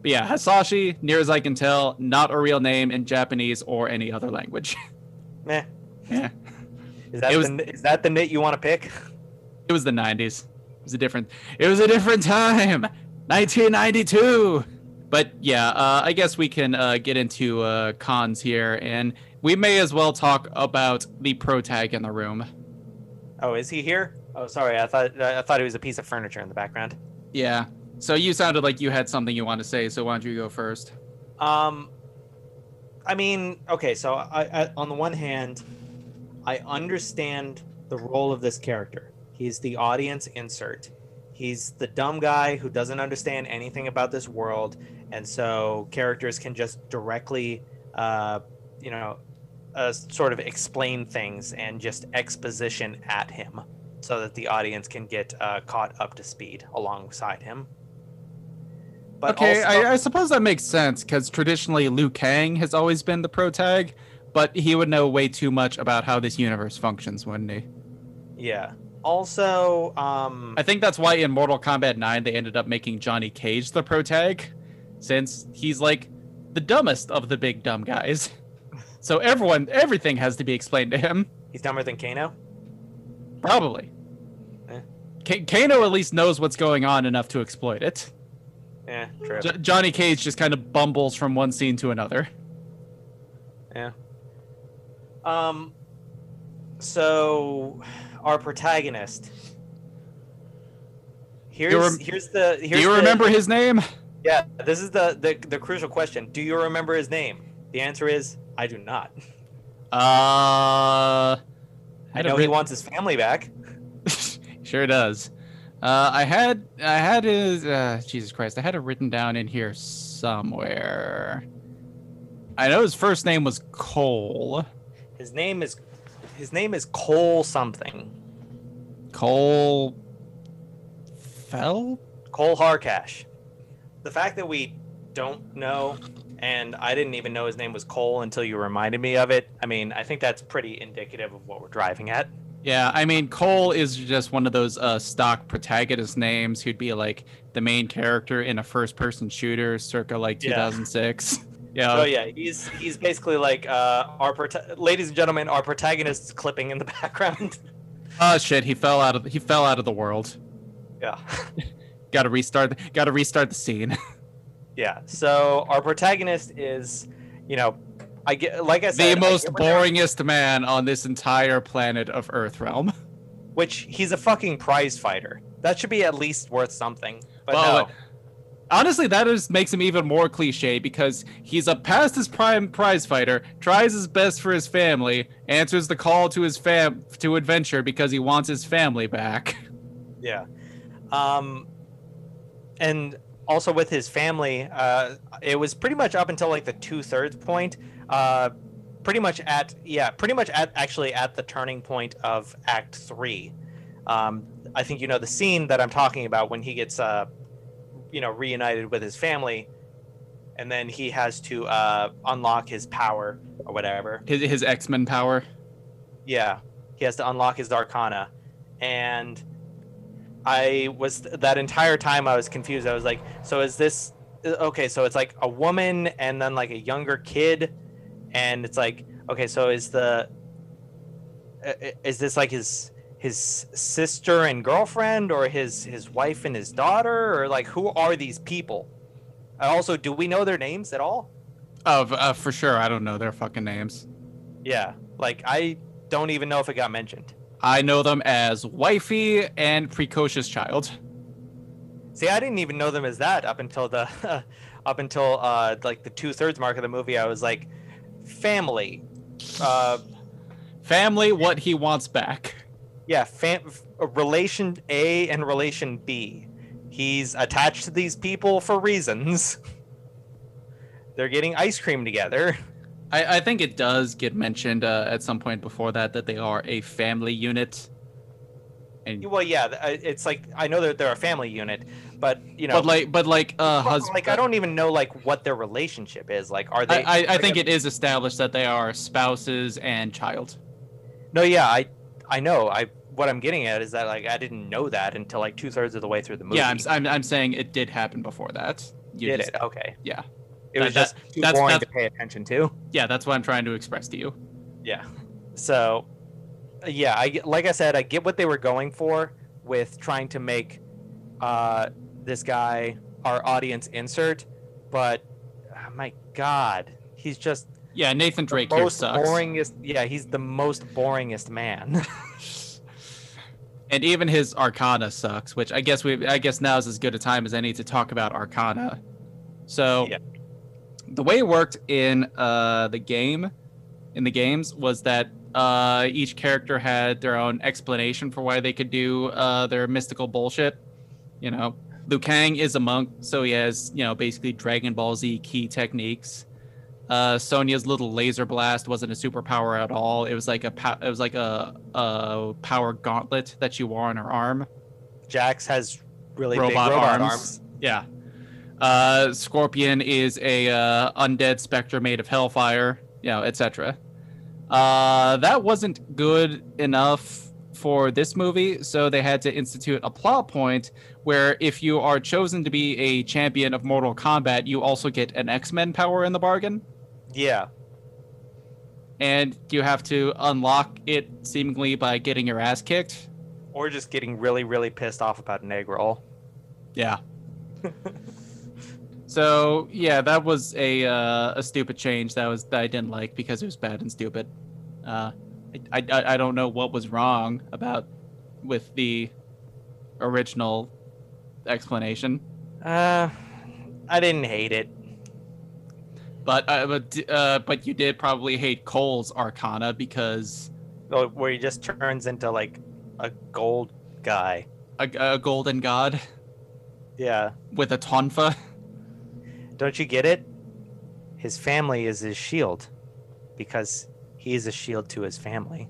But yeah, Hasashi, near as I can tell, not a real name in Japanese or any other language. Meh. yeah. Is that was- the, is that the knit you want to pick? It was the 90s. It was a different it was a different time. 1992. But yeah, uh, I guess we can uh, get into uh, cons here and we may as well talk about the pro tag in the room. Oh, is he here? Oh, sorry. I thought I thought he was a piece of furniture in the background. Yeah. So you sounded like you had something you want to say, so why don't you go first? Um, I mean, okay. So I, I, on the one hand, I understand the role of this character. He's the audience insert. He's the dumb guy who doesn't understand anything about this world, and so characters can just directly, uh, you know, uh, sort of explain things and just exposition at him, so that the audience can get uh, caught up to speed alongside him. But okay, also- I, I suppose that makes sense because traditionally Liu Kang has always been the pro tag, but he would know way too much about how this universe functions, wouldn't he? yeah. Also, um, I think that's why in Mortal Kombat 9 they ended up making Johnny Cage the pro tag, since he's like the dumbest of the big dumb guys. So everyone, everything has to be explained to him. he's dumber than Kano. Probably. Eh. Ka- Kano at least knows what's going on enough to exploit it. Yeah, true. J- Johnny Cage just kind of bumbles from one scene to another. Yeah. Um. So, our protagonist. Here's rem- here's the here's Do you the- remember his name? Yeah, this is the, the the crucial question. Do you remember his name? The answer is I do not. Uh, I know he wants his family back. sure does. Uh, I had I had his uh, Jesus Christ. I had it written down in here somewhere. I know his first name was Cole. His name is his name is Cole something. Cole Fell. Cole Harcash. The fact that we don't know, and I didn't even know his name was Cole until you reminded me of it. I mean, I think that's pretty indicative of what we're driving at. Yeah, I mean Cole is just one of those uh, stock protagonist names who'd be like the main character in a first-person shooter, circa like Yeah. 2006. Yeah. So yeah, he's he's basically like uh, our prota- ladies and gentlemen, our protagonist's clipping in the background. Oh shit, he fell out of he fell out of the world. yeah, Got to restart. Got to restart the scene. yeah. So our protagonist is, you know, I get like I said, the most get what they're- boringest man on this entire planet of Earth realm. Which he's a fucking prize fighter. That should be at least worth something. But Well, no. Honestly, that is makes him even more cliche because he's a past his prime prize fighter, tries his best for his family, answers the call to his fam to adventure because he wants his family back. Yeah. Um, and also with his family, uh, it was pretty much up until like the two thirds point. Uh, pretty much at yeah, pretty much at actually at the turning point of Act Three. Um, I think you know the scene that I'm talking about when he gets uh, you know, reunited with his family, and then he has to uh, unlock his power or whatever. His his X Men power. Yeah, he has to unlock his Arcana, and I was that entire time I was confused. I was like, so is this okay? So it's like a woman and then like a younger kid, and it's like okay, so is the i- is this like his his sister and girlfriend or his his wife and his daughter or like who are these people? Also, do we know their names at all? Oh, v- uh, for sure. I don't know their fucking names. Yeah, like I don't even know if it got mentioned. I know them as wifey and precocious child. See, I didn't even know them as that up until the up until uh like the two thirds mark of the movie. I was like, family, uh, Family, what he wants back. Yeah, fam- relation A and relation B. He's attached to these people for reasons. They're getting ice cream together. I, I think it does get mentioned uh, at some point before that that they are a family unit. And Well, yeah, it's like I know that they're a family unit, but you know, but like but like uh husband like I don't even know like what their relationship is. Like, are they? I, I, I think it is established that they are spouses and child. No, yeah, I I know. I what I'm getting at is that like I didn't know that until like two thirds of the way through the movie. Yeah, I'm, I'm I'm saying it did happen before that. You did just- it? Okay. Yeah. It was That- just that- too that's- boring that's- to pay attention to. Yeah, that's what I'm trying to express to you. Yeah. So, yeah, I like I said, I get what they were going for with trying to make uh, this guy our audience insert, but uh, my God, he's just Yeah, Nathan Drake here most sucks. boringest. Yeah, he's the most boringest man. And even his Arcana sucks, which I guess we I guess now is as good a time as any to talk about Arcana. So Yeah. the way it worked in uh, the game, in the games, was that uh, each character had their own explanation for why they could do uh, their mystical bullshit. You know, Liu Kang is a monk, so he has you know basically Dragon Ball Z ki techniques. Uh, Sonya's little laser blast wasn't a superpower at all. It was like a pow- it was like a, a power gauntlet that she wore on her arm. Jax has really robot, big robot arms. arms. Yeah. Uh, Scorpion is a uh, undead specter made of hellfire, you know, etc. Uh, that wasn't good enough for this movie, so they had to institute a plot point where if you are chosen to be a champion of Mortal Kombat, you also get an X-Men power in the bargain, Yeah. and you have to unlock it seemingly by getting your ass kicked. Or just getting really, really pissed off about an egg roll. Yeah. so yeah, that was a uh, a stupid change that was that I didn't like because it was bad and stupid. Uh, I, I I don't know what was wrong about with the original explanation, Uh, I didn't hate it. But uh, but uh, but you did probably hate Cole's Arcana because Oh, Where he just turns into like a gold guy. a, a golden god Yeah. with a tonfa. Don't you get it? His family is his shield because he is a shield to his family.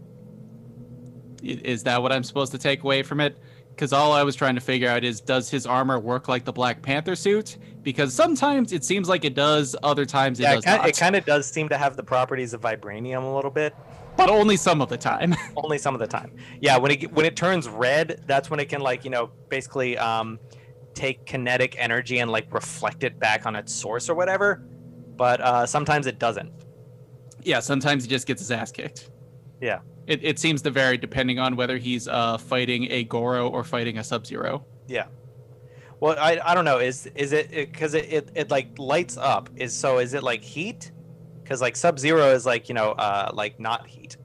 Is that what I'm supposed to take away from it? Because all I was trying to figure out is does his armor work like the Black Panther suit? Because sometimes it seems like it does, other times it yeah, does it not. it kind of does seem to have the properties of vibranium a little bit, but only some of the time. only some of the time. Yeah, when it when it turns red, that's when it can like you know basically um, take kinetic energy and like reflect it back on its source or whatever. But uh, sometimes it doesn't. yeah, sometimes he just gets his ass kicked. Yeah. It, it seems to vary depending on whether he's uh, fighting a Goro or fighting a Sub Zero. Yeah. Well, I, I don't know. Is is it because it, it, it like lights up? Is so is it like heat? Because like Sub Zero is like you know uh like not heat.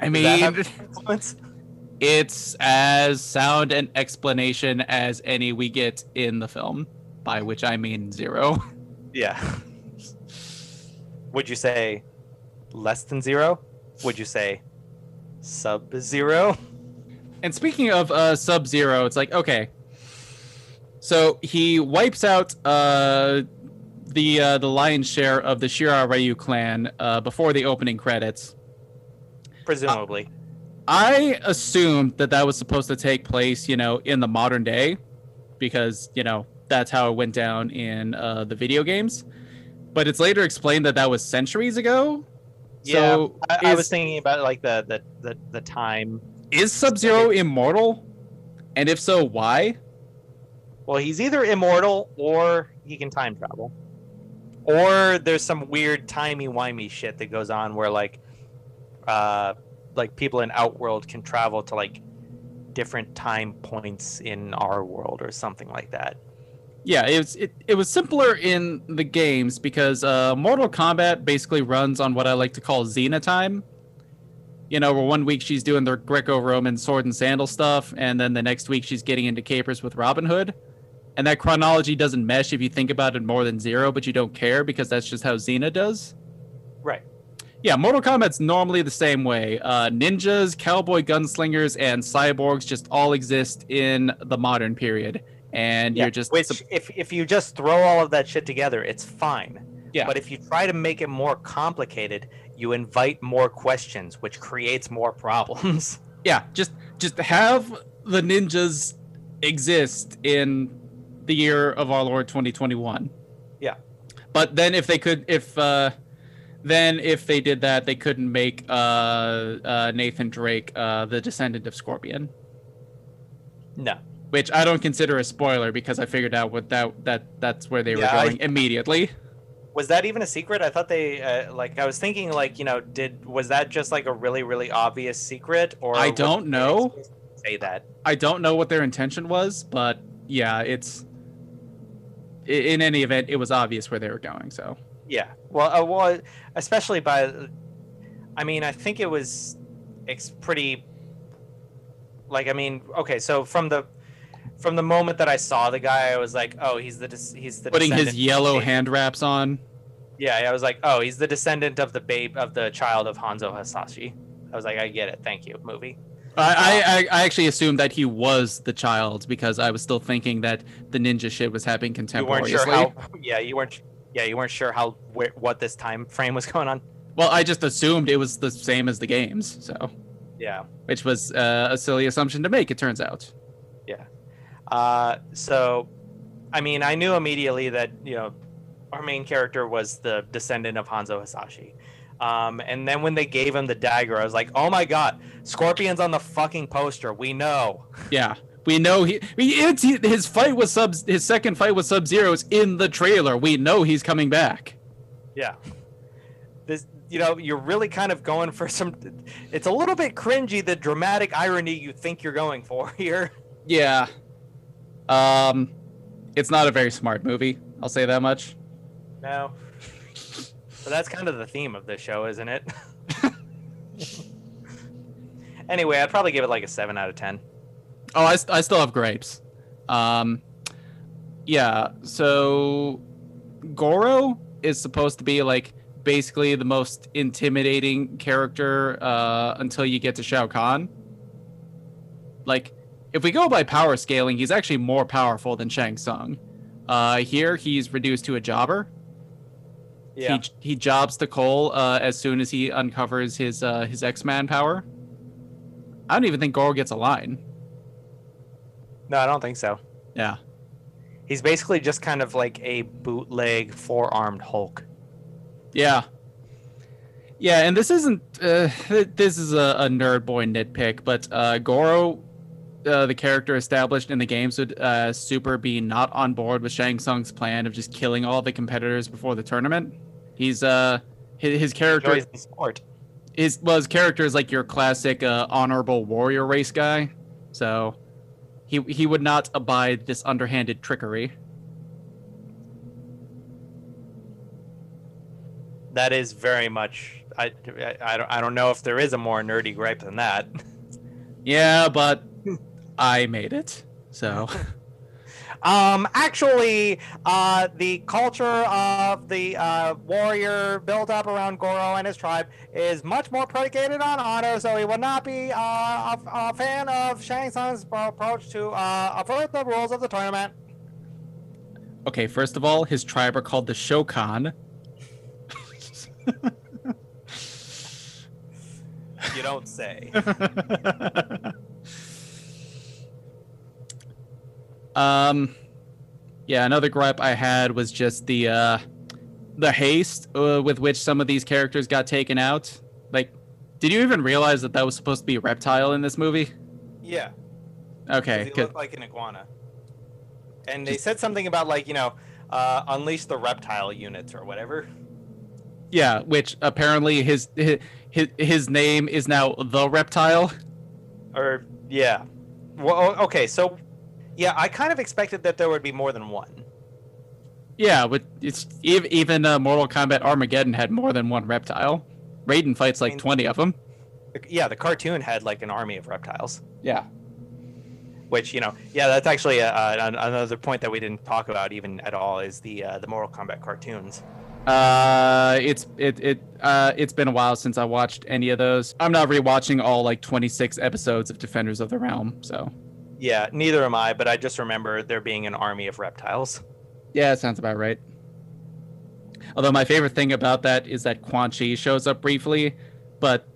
I Does that have mean, it's as sound an explanation as any we get in the film, by which I mean zero. Yeah. Would you say less than zero? Would you say sub zero? And speaking of uh, Sub Zero, it's like okay, so he wipes out uh, the uh, the lion's share of the Shirai Ryu clan uh, before the opening credits. Presumably. I assumed that that was supposed to take place, you know, in the modern day, because you know that's how it went down in uh, the video games. But it's later explained that that was centuries ago. yeah. So I, I was thinking about like the the the, the time. Is Sub Zero immortal? And if so, why? Well, he's either immortal or he can time travel. Or there's some weird timey wimey shit that goes on where like uh like people in Outworld can travel to like different time points in our world or something like that. Yeah, it was it, it was simpler in the games because uh, Mortal Kombat basically runs on what I like to call Xena time. You know, where one week she's doing the Greco-Roman sword and sandal stuff, and then the next week she's getting into capers with Robin Hood. And that chronology doesn't mesh if you think about it more than zero, but you don't care because that's just how Xena does. Right. Yeah, Mortal Kombat's normally the same way. Uh, ninjas, cowboy gunslingers, and cyborgs just all exist in the modern period, and Yeah, you're just which if if you just throw all of that shit together, it's fine. Yeah. But if you try to make it more complicated, you invite more questions, which creates more problems. Yeah, just just have the ninjas exist in the year of our Lord 2021. Yeah. But then if they could if uh then if they did that, they couldn't make uh, uh Nathan Drake uh the descendant of Scorpion, no. which I don't consider a spoiler because I figured out what that that that's where they Yeah, were I- going immediately. Was that even a secret? I thought they uh, like. I was thinking like you know, did was that just like a really really obvious secret or? I don't know. Say that. I don't know what their intention was, but yeah, it's in any event, it was obvious where they were going. So Yeah. Well, uh, well, especially by. I mean, I think it was. It's pretty. Like I mean, okay, so from the. From the moment that I saw the guy, I was like, "Oh, he's the he's the putting his yellow hand wraps on. Yeah, I was like, "Oh, he's the descendant of the babe of the child of Hanzo Hasashi." I was like, "I get it, thank you, movie." I, I, I actually assumed that he was the child because I was still thinking that the ninja shit was happening You weren't contemporaneously. sure how. Yeah, you weren't. Yeah, you weren't sure how where, what this time frame was going on. Well, I just assumed it was the same as the games, so Yeah. which was uh, a silly assumption to make. It turns out. Uh, so, I mean, I knew immediately that you know our main character was the descendant of Hanzo Hasashi. Um, and then when they gave him the dagger, I was like, "Oh my god, Scorpion's on the fucking poster. We know." Yeah, we know he. he- It's he, his fight with sub. His second fight with Sub Zero is in the trailer. We know he's coming back. Yeah. This, you know, you're really kind of going for some. It's a little bit cringy the dramatic irony you think you're going for here. Yeah. Um, it's not a very smart movie. I'll say that much. No. But that's kind of the theme of this show, isn't it? anyway, I'd probably give it like a 7 out of 10. Oh, I, I still have grapes. Um, yeah. So Goro is supposed to be like basically the most intimidating character uh, until you get to Shao Kahn. Like, if we go by power scaling, he's actually more powerful than Shang Tsung. Uh, here, he's reduced to a jobber. Yeah. He he jobs to Cole uh, as soon as he uncovers his uh, his X Man power. I don't even think Goro gets a line. No, I don't think so. Yeah. He's basically just kind of like a bootleg four armed Hulk. Yeah. Yeah, and this isn't. Uh, this is a, a nerd boy nitpick, but uh, Goro, uh, the character established in the games, would uh, super be not on board with Shang Tsung's plan of just killing all the competitors before the tournament. He's uh, his, his character Enjoys the sport. his well, his character is like your classic uh, honorable warrior race guy, so he he would not abide this underhanded trickery. That is very much. I, I, I don't, I don't know if there is a more nerdy gripe than that. Yeah, but I made it, so. Um, actually, uh, the culture of the uh, warrior built up around Goro and his tribe is much more predicated on honor, so he would not be uh, a, a fan of Shang Tsung's approach to uh, avert the rules of the tournament. Okay, first of all, his tribe are called the Shokan. You don't say. um, yeah, another gripe I had was just the uh, the haste uh, with which some of these characters got taken out. Like, did you even realize that that was supposed to be a reptile in this movie? yeah. Okay, he 'cause- looked like an iguana. And they said something about like you know, uh, unleash the reptile units or whatever. yeah, which apparently his his his name is now the reptile. Or yeah. Well, okay, so yeah, I kind of expected that there would be more than one. Yeah, but it's even uh, Mortal Kombat Armageddon had more than one reptile. Raiden fights like mean- twenty of them. Yeah, the cartoon had like an army of reptiles, Yeah. which you know, yeah, that's actually a, a, another point that we didn't talk about even at all is the uh, the Mortal Kombat cartoons. Uh, it's it it uh it's been a while since I watched any of those. I'm not rewatching all like 26 episodes of Defenders of the Realm, so Yeah, neither am I, but I just remember there being an army of reptiles. yeah, sounds about right. Although my favorite thing about that is that Quan Chi shows up briefly, but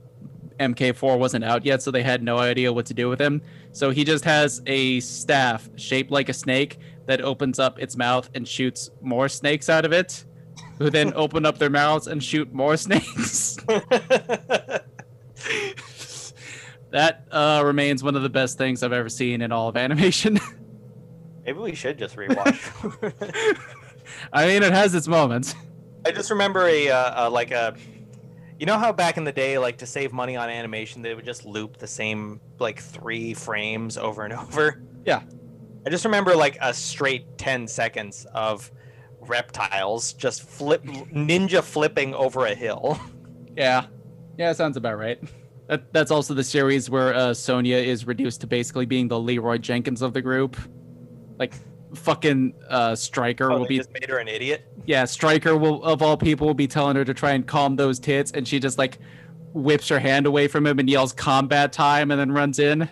MK4 wasn't out yet, so they had no idea what to do with him. So he just has a staff shaped like a snake that opens up its mouth and shoots more snakes out of it, who then open up their mouths and shoot more snakes. that uh, remains one of the best things I've ever seen in all of animation. Maybe we should just rewatch. I mean, it has its moments. I just remember a, uh, uh, like a, you know how back in the day, like to save money on animation, they would just loop the same like three frames over and over. Yeah. I just remember like a straight ten seconds of reptiles just flip ninja flipping over a hill. Yeah, yeah, sounds about right. That, that's also the series where uh, Sonya is reduced to basically being the Leroy Jenkins of the group. Like, fucking uh, Stryker Oh, will be just made her an idiot. yeah, Stryker will of all people will be telling her to try and calm those tits, and she just like whips her hand away from him and yells "Kombat Time" and then runs in.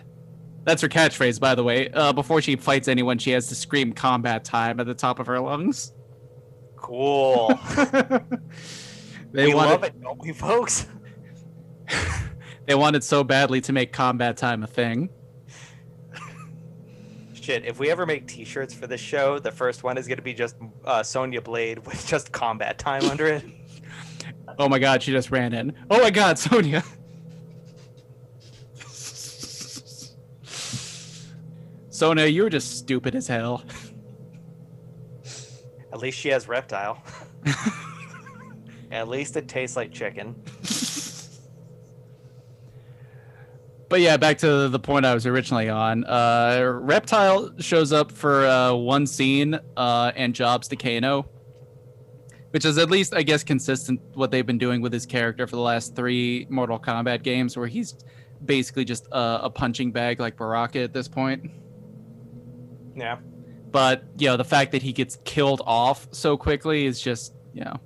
That's her catchphrase, by the way. Uh, before she fights anyone, she has to scream "Kombat Time" at the top of her lungs. Cool. they we wanted love it, don't we, folks? they wanted so badly to make Kombat Time a thing. Shit, if we ever make T-shirts for this show, the first one is going to be just uh, Sonya Blade with just Kombat Time under it. Oh my god, she just ran in. Oh my god, Sonya. Sonya, you were just stupid as hell. At least she has reptile. At least it tastes like chicken. But yeah, back to the point I was originally on. Uh, Reptile shows up for uh, one scene uh, and jobs to Kano, which is at least, I guess, consistent what they've been doing with his character for the last three Mortal Kombat games, where he's basically just uh, a punching bag like Baraka at this point. Yeah. But you know, the fact that he gets killed off so quickly is just you know,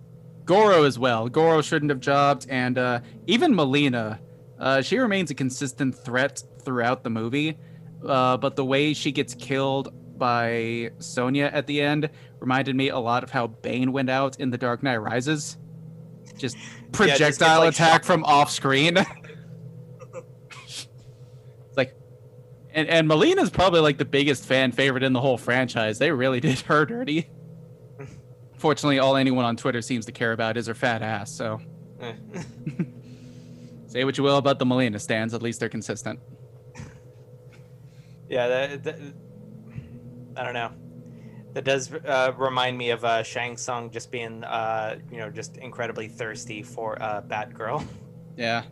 Goro as well. Goro shouldn't have jobbed, and uh, even Mileena, uh, she remains a consistent threat throughout the movie. Uh, but the way she gets killed by Sonya at the end reminded me a lot of how Bane went out in The Dark Knight Rises. Just projectile like, attack shot- from off screen. like and and Mileena's probably like the biggest fan favorite in the whole franchise. They really did her dirty. Fortunately, all anyone on Twitter seems to care about is her fat ass. So Eh. say what you will about the Mileena stands, at least they're consistent. yeah, that, that, I don't know. That does uh, remind me of uh, Shang Tsung just being, uh, you know, just incredibly thirsty for uh, Batgirl. Yeah,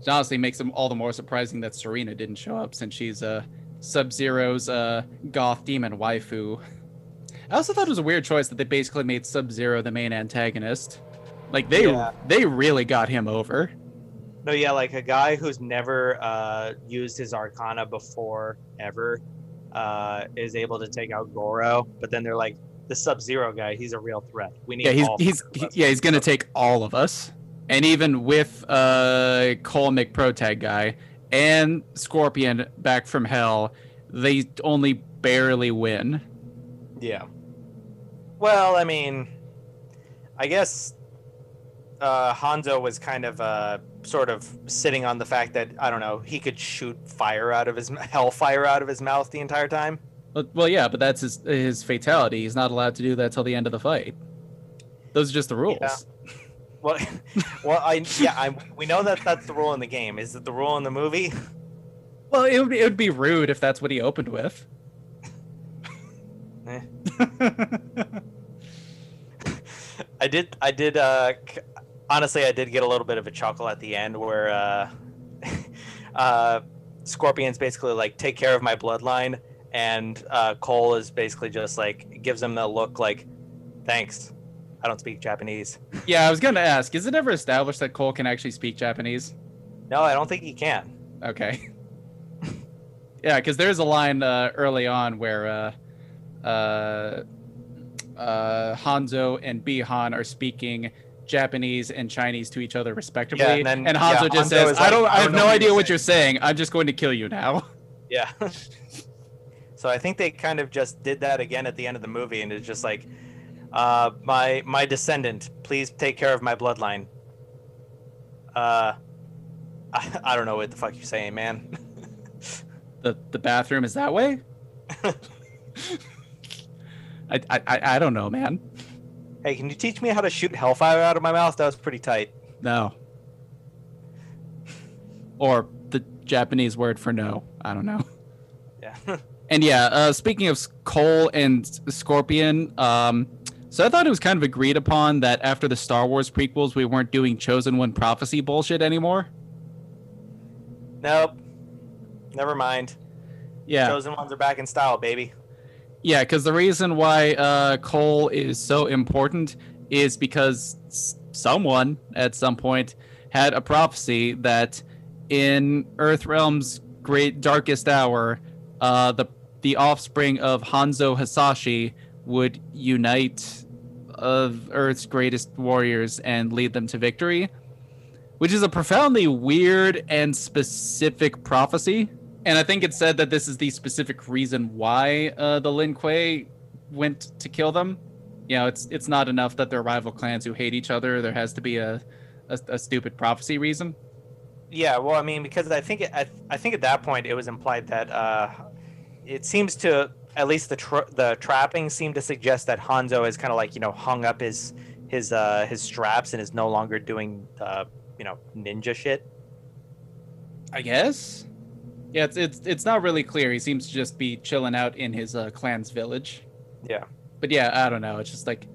it honestly makes them all the more surprising that Sareena didn't show up since she's uh, Sub Zero's uh, goth demon waifu. I also thought it was a weird choice that they basically made Sub Zero the main antagonist. Like they Yeah. they really got him over. No, yeah, like a guy who's never uh, used his Arcana before ever uh, is able to take out Goro, but then they're like, the Sub Zero guy, he's a real threat. We need Yeah, he's he's he- yeah he's gonna take all of us, and even with uh Cole McProtag guy and Scorpion back from hell, they only barely win. Yeah. Well, I mean, I guess uh, Hanzo was kind of uh, sort of sitting on the fact that I don't know he could shoot fire out of his hellfire out of his mouth the entire time. Well, well, yeah, but that's his his fatality. He's not allowed to do that till the end of the fight. Those are just the rules. Yeah. Well, well, I yeah, I, we know that that's the rule in the game. Is it the rule in the movie? Well, it would, be, it would be rude if that's what he opened with. Eh. I did. I did. Uh, honestly, I did get a little bit of a chuckle at the end where uh, uh, Scorpion's basically like, "Take care of my bloodline," and uh, Cole is basically just like gives him the look like, "Thanks, I don't speak Japanese." yeah, I was gonna ask. Is it ever established that Cole can actually speak Japanese? No, I don't think he can. Okay. yeah, because there's a line uh, early on where uh, uh, uh, Hanzo and Bi-Han are speaking Japanese and Chinese to each other respectively, Yeah, and then- Hanzo yeah, just Hanzo says, is "I don't, "I have no idea what you're saying. I'm just going to kill you now." Yeah. so I think they kind of just did that again at the end of the movie, and it's just like, Uh, my my descendant, please take care of my bloodline. Uh, I, I don't know what the fuck you're saying, man. The the bathroom is that way? I I I don't know, man. Hey, can you teach me how to shoot hellfire out of my mouth? That was pretty tight. No. Or the Japanese word for no. I don't know. Yeah. And yeah, uh, speaking of Cole and Scorpion, um, so I thought it was kind of agreed upon that after the Star Wars prequels, we weren't doing Chosen One prophecy bullshit anymore. nope. Never mind. Yeah, Chosen ones are back in style, baby. Yeah, because the reason why uh, Cole is so important is because someone at some point had a prophecy that in Earthrealm's great darkest hour, uh, the the offspring of Hanzo Hasashi would unite of Earth's greatest warriors and lead them to victory, which is a profoundly weird and specific prophecy. And I think it said that this is the specific reason why uh, the Lin Kuei went to kill them. You know, it's it's not enough that they're rival clans who hate each other. There has to be a a, a stupid prophecy reason. Yeah, well, I mean, because I think it, I, I think at that point it was implied that uh, it seems to at least the tra- the trapping seemed to suggest that Hanzo is kind of like you know hung up his his uh, his straps and is no longer doing uh, you know ninja shit. I guess. Yeah, it's it's it's not really clear. He seems to just be chilling out in his uh, clan's village. Yeah. But yeah, I don't know. It's just like,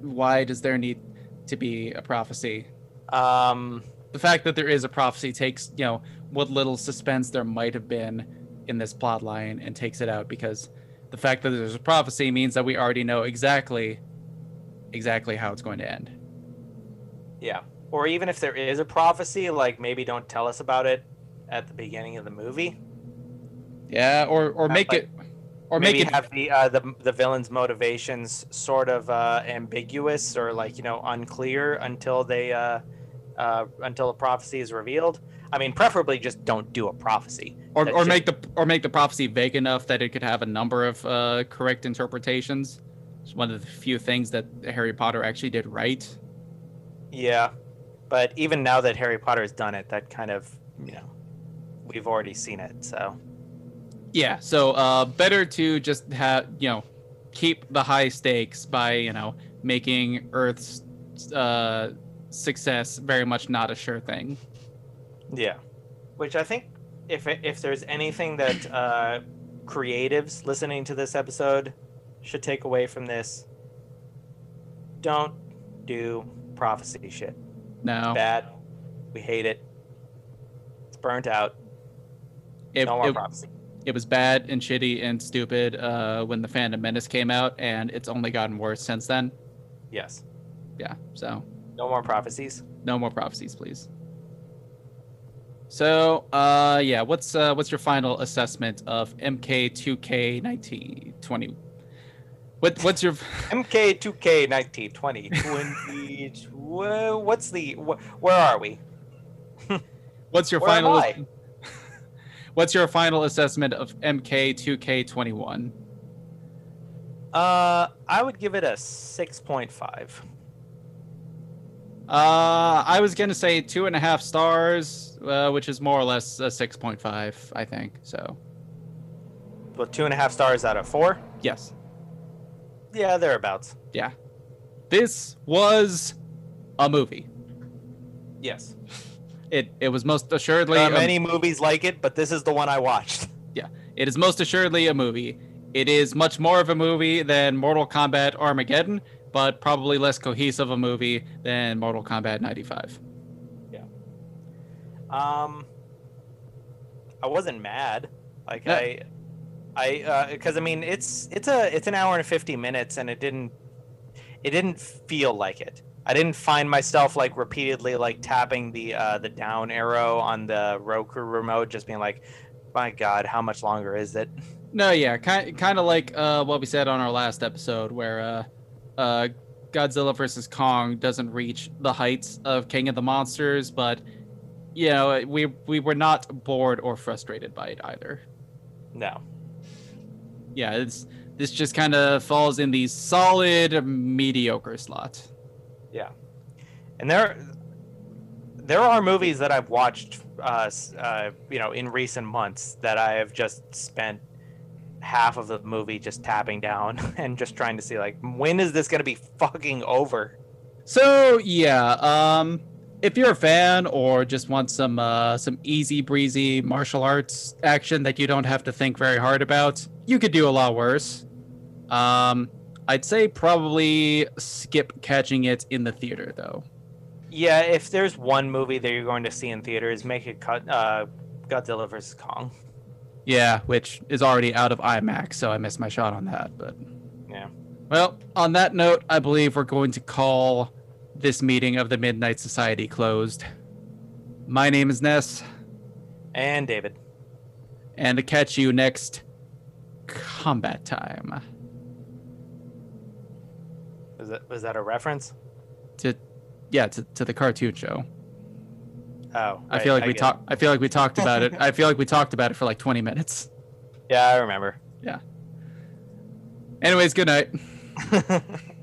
why does there need to be a prophecy? Um, The fact that there is a prophecy takes you know what little suspense there might have been in this plot line and takes it out because the fact that there's a prophecy means that we already know exactly exactly how it's going to end. yeah. Or even if there is a prophecy, like maybe don't tell us about it at the beginning of the movie. Yeah, or or make like, it or make it have the uh, the the villain's motivations sort of uh, ambiguous or like you know unclear until they uh, uh, until a prophecy is revealed. I mean, preferably just don't do a prophecy. or, or make the or make the prophecy vague enough that it could have a number of uh, correct interpretations. It's one of the few things that Harry Potter actually did right. Yeah, but even now that Harry Potter has done it, that kind of you know we've already seen it. So Yeah, so uh, better to just have you know keep the high stakes by you know making Earth's uh, success very much not a sure thing. yeah, which I think if if there's anything that uh, creatives listening to this episode should take away from this, don't do prophecy shit. No, Bad. We hate it. It's burnt out. It, no more it, prophecy. it was bad and shitty and stupid uh, when the Phantom Menace came out, and it's only gotten worse since then. Yes. Yeah, so No more prophecies. no more prophecies, please. So, uh, yeah, what's uh, what's your final assessment of MK2K 1920? What what's your MK2K 1920. 20, what's the. wh- Where are we? what's your Where final? What's your final assessment of MK2K21? Uh, I would give it a 6.5. Uh, I was gonna say two and a half stars, uh, which is more or less a six point five, I think. So Well, two and a half stars out of four. yes, Yeah, thereabouts. yeah, this was a movie. Yes. It it was most assuredly There are a- many movies like it, but this is the one I watched. Yeah, it is most assuredly a movie. It is much more of a movie than Mortal Kombat Armageddon, but probably less cohesive a movie than Mortal Kombat 95. Yeah. Um, I wasn't mad. Like. I, I, uh, because I mean, it's it's a it's an hour and fifty minutes, and it didn't it didn't feel like it. I didn't find myself like repeatedly like tapping the uh, the down arrow on the Roku remote, just being like, "My God, how much longer is it?" No, yeah, kind kind of like uh, what we said on our last episode, where uh, uh, Godzilla versus Kong doesn't reach the heights of King of the Monsters, but you know we we were not bored or frustrated by it either. No. Yeah, it's this just kind of falls in the solid mediocre slot. Yeah, and there there are movies that I've watched, uh, uh, you know, in recent months that I have just spent half of the movie just tapping down and just trying to see like when is this gonna be fucking over? So yeah, um, if you're a fan or just want some uh, some easy breezy martial arts action that you don't have to think very hard about, you could do a lot worse. Um, I'd say probably skip catching it in the theater though. Yeah, if there's one movie that you're going to see in theaters, make it cut uh, Godzilla vs Kong. Yeah, which is already out of IMAX, so I missed my shot on that. But Yeah. well, on that note, I believe we're going to call this meeting of the Midnight Society closed. My name is NeS, And David. and to catch you next Kombat Time. Was that was that a reference? To yeah, to, to the cartoon show. Oh, I feel like we talked. I feel like we talked about it. I feel like we talked about it for like 20 minutes. Yeah, I remember. Yeah. Anyways, good night.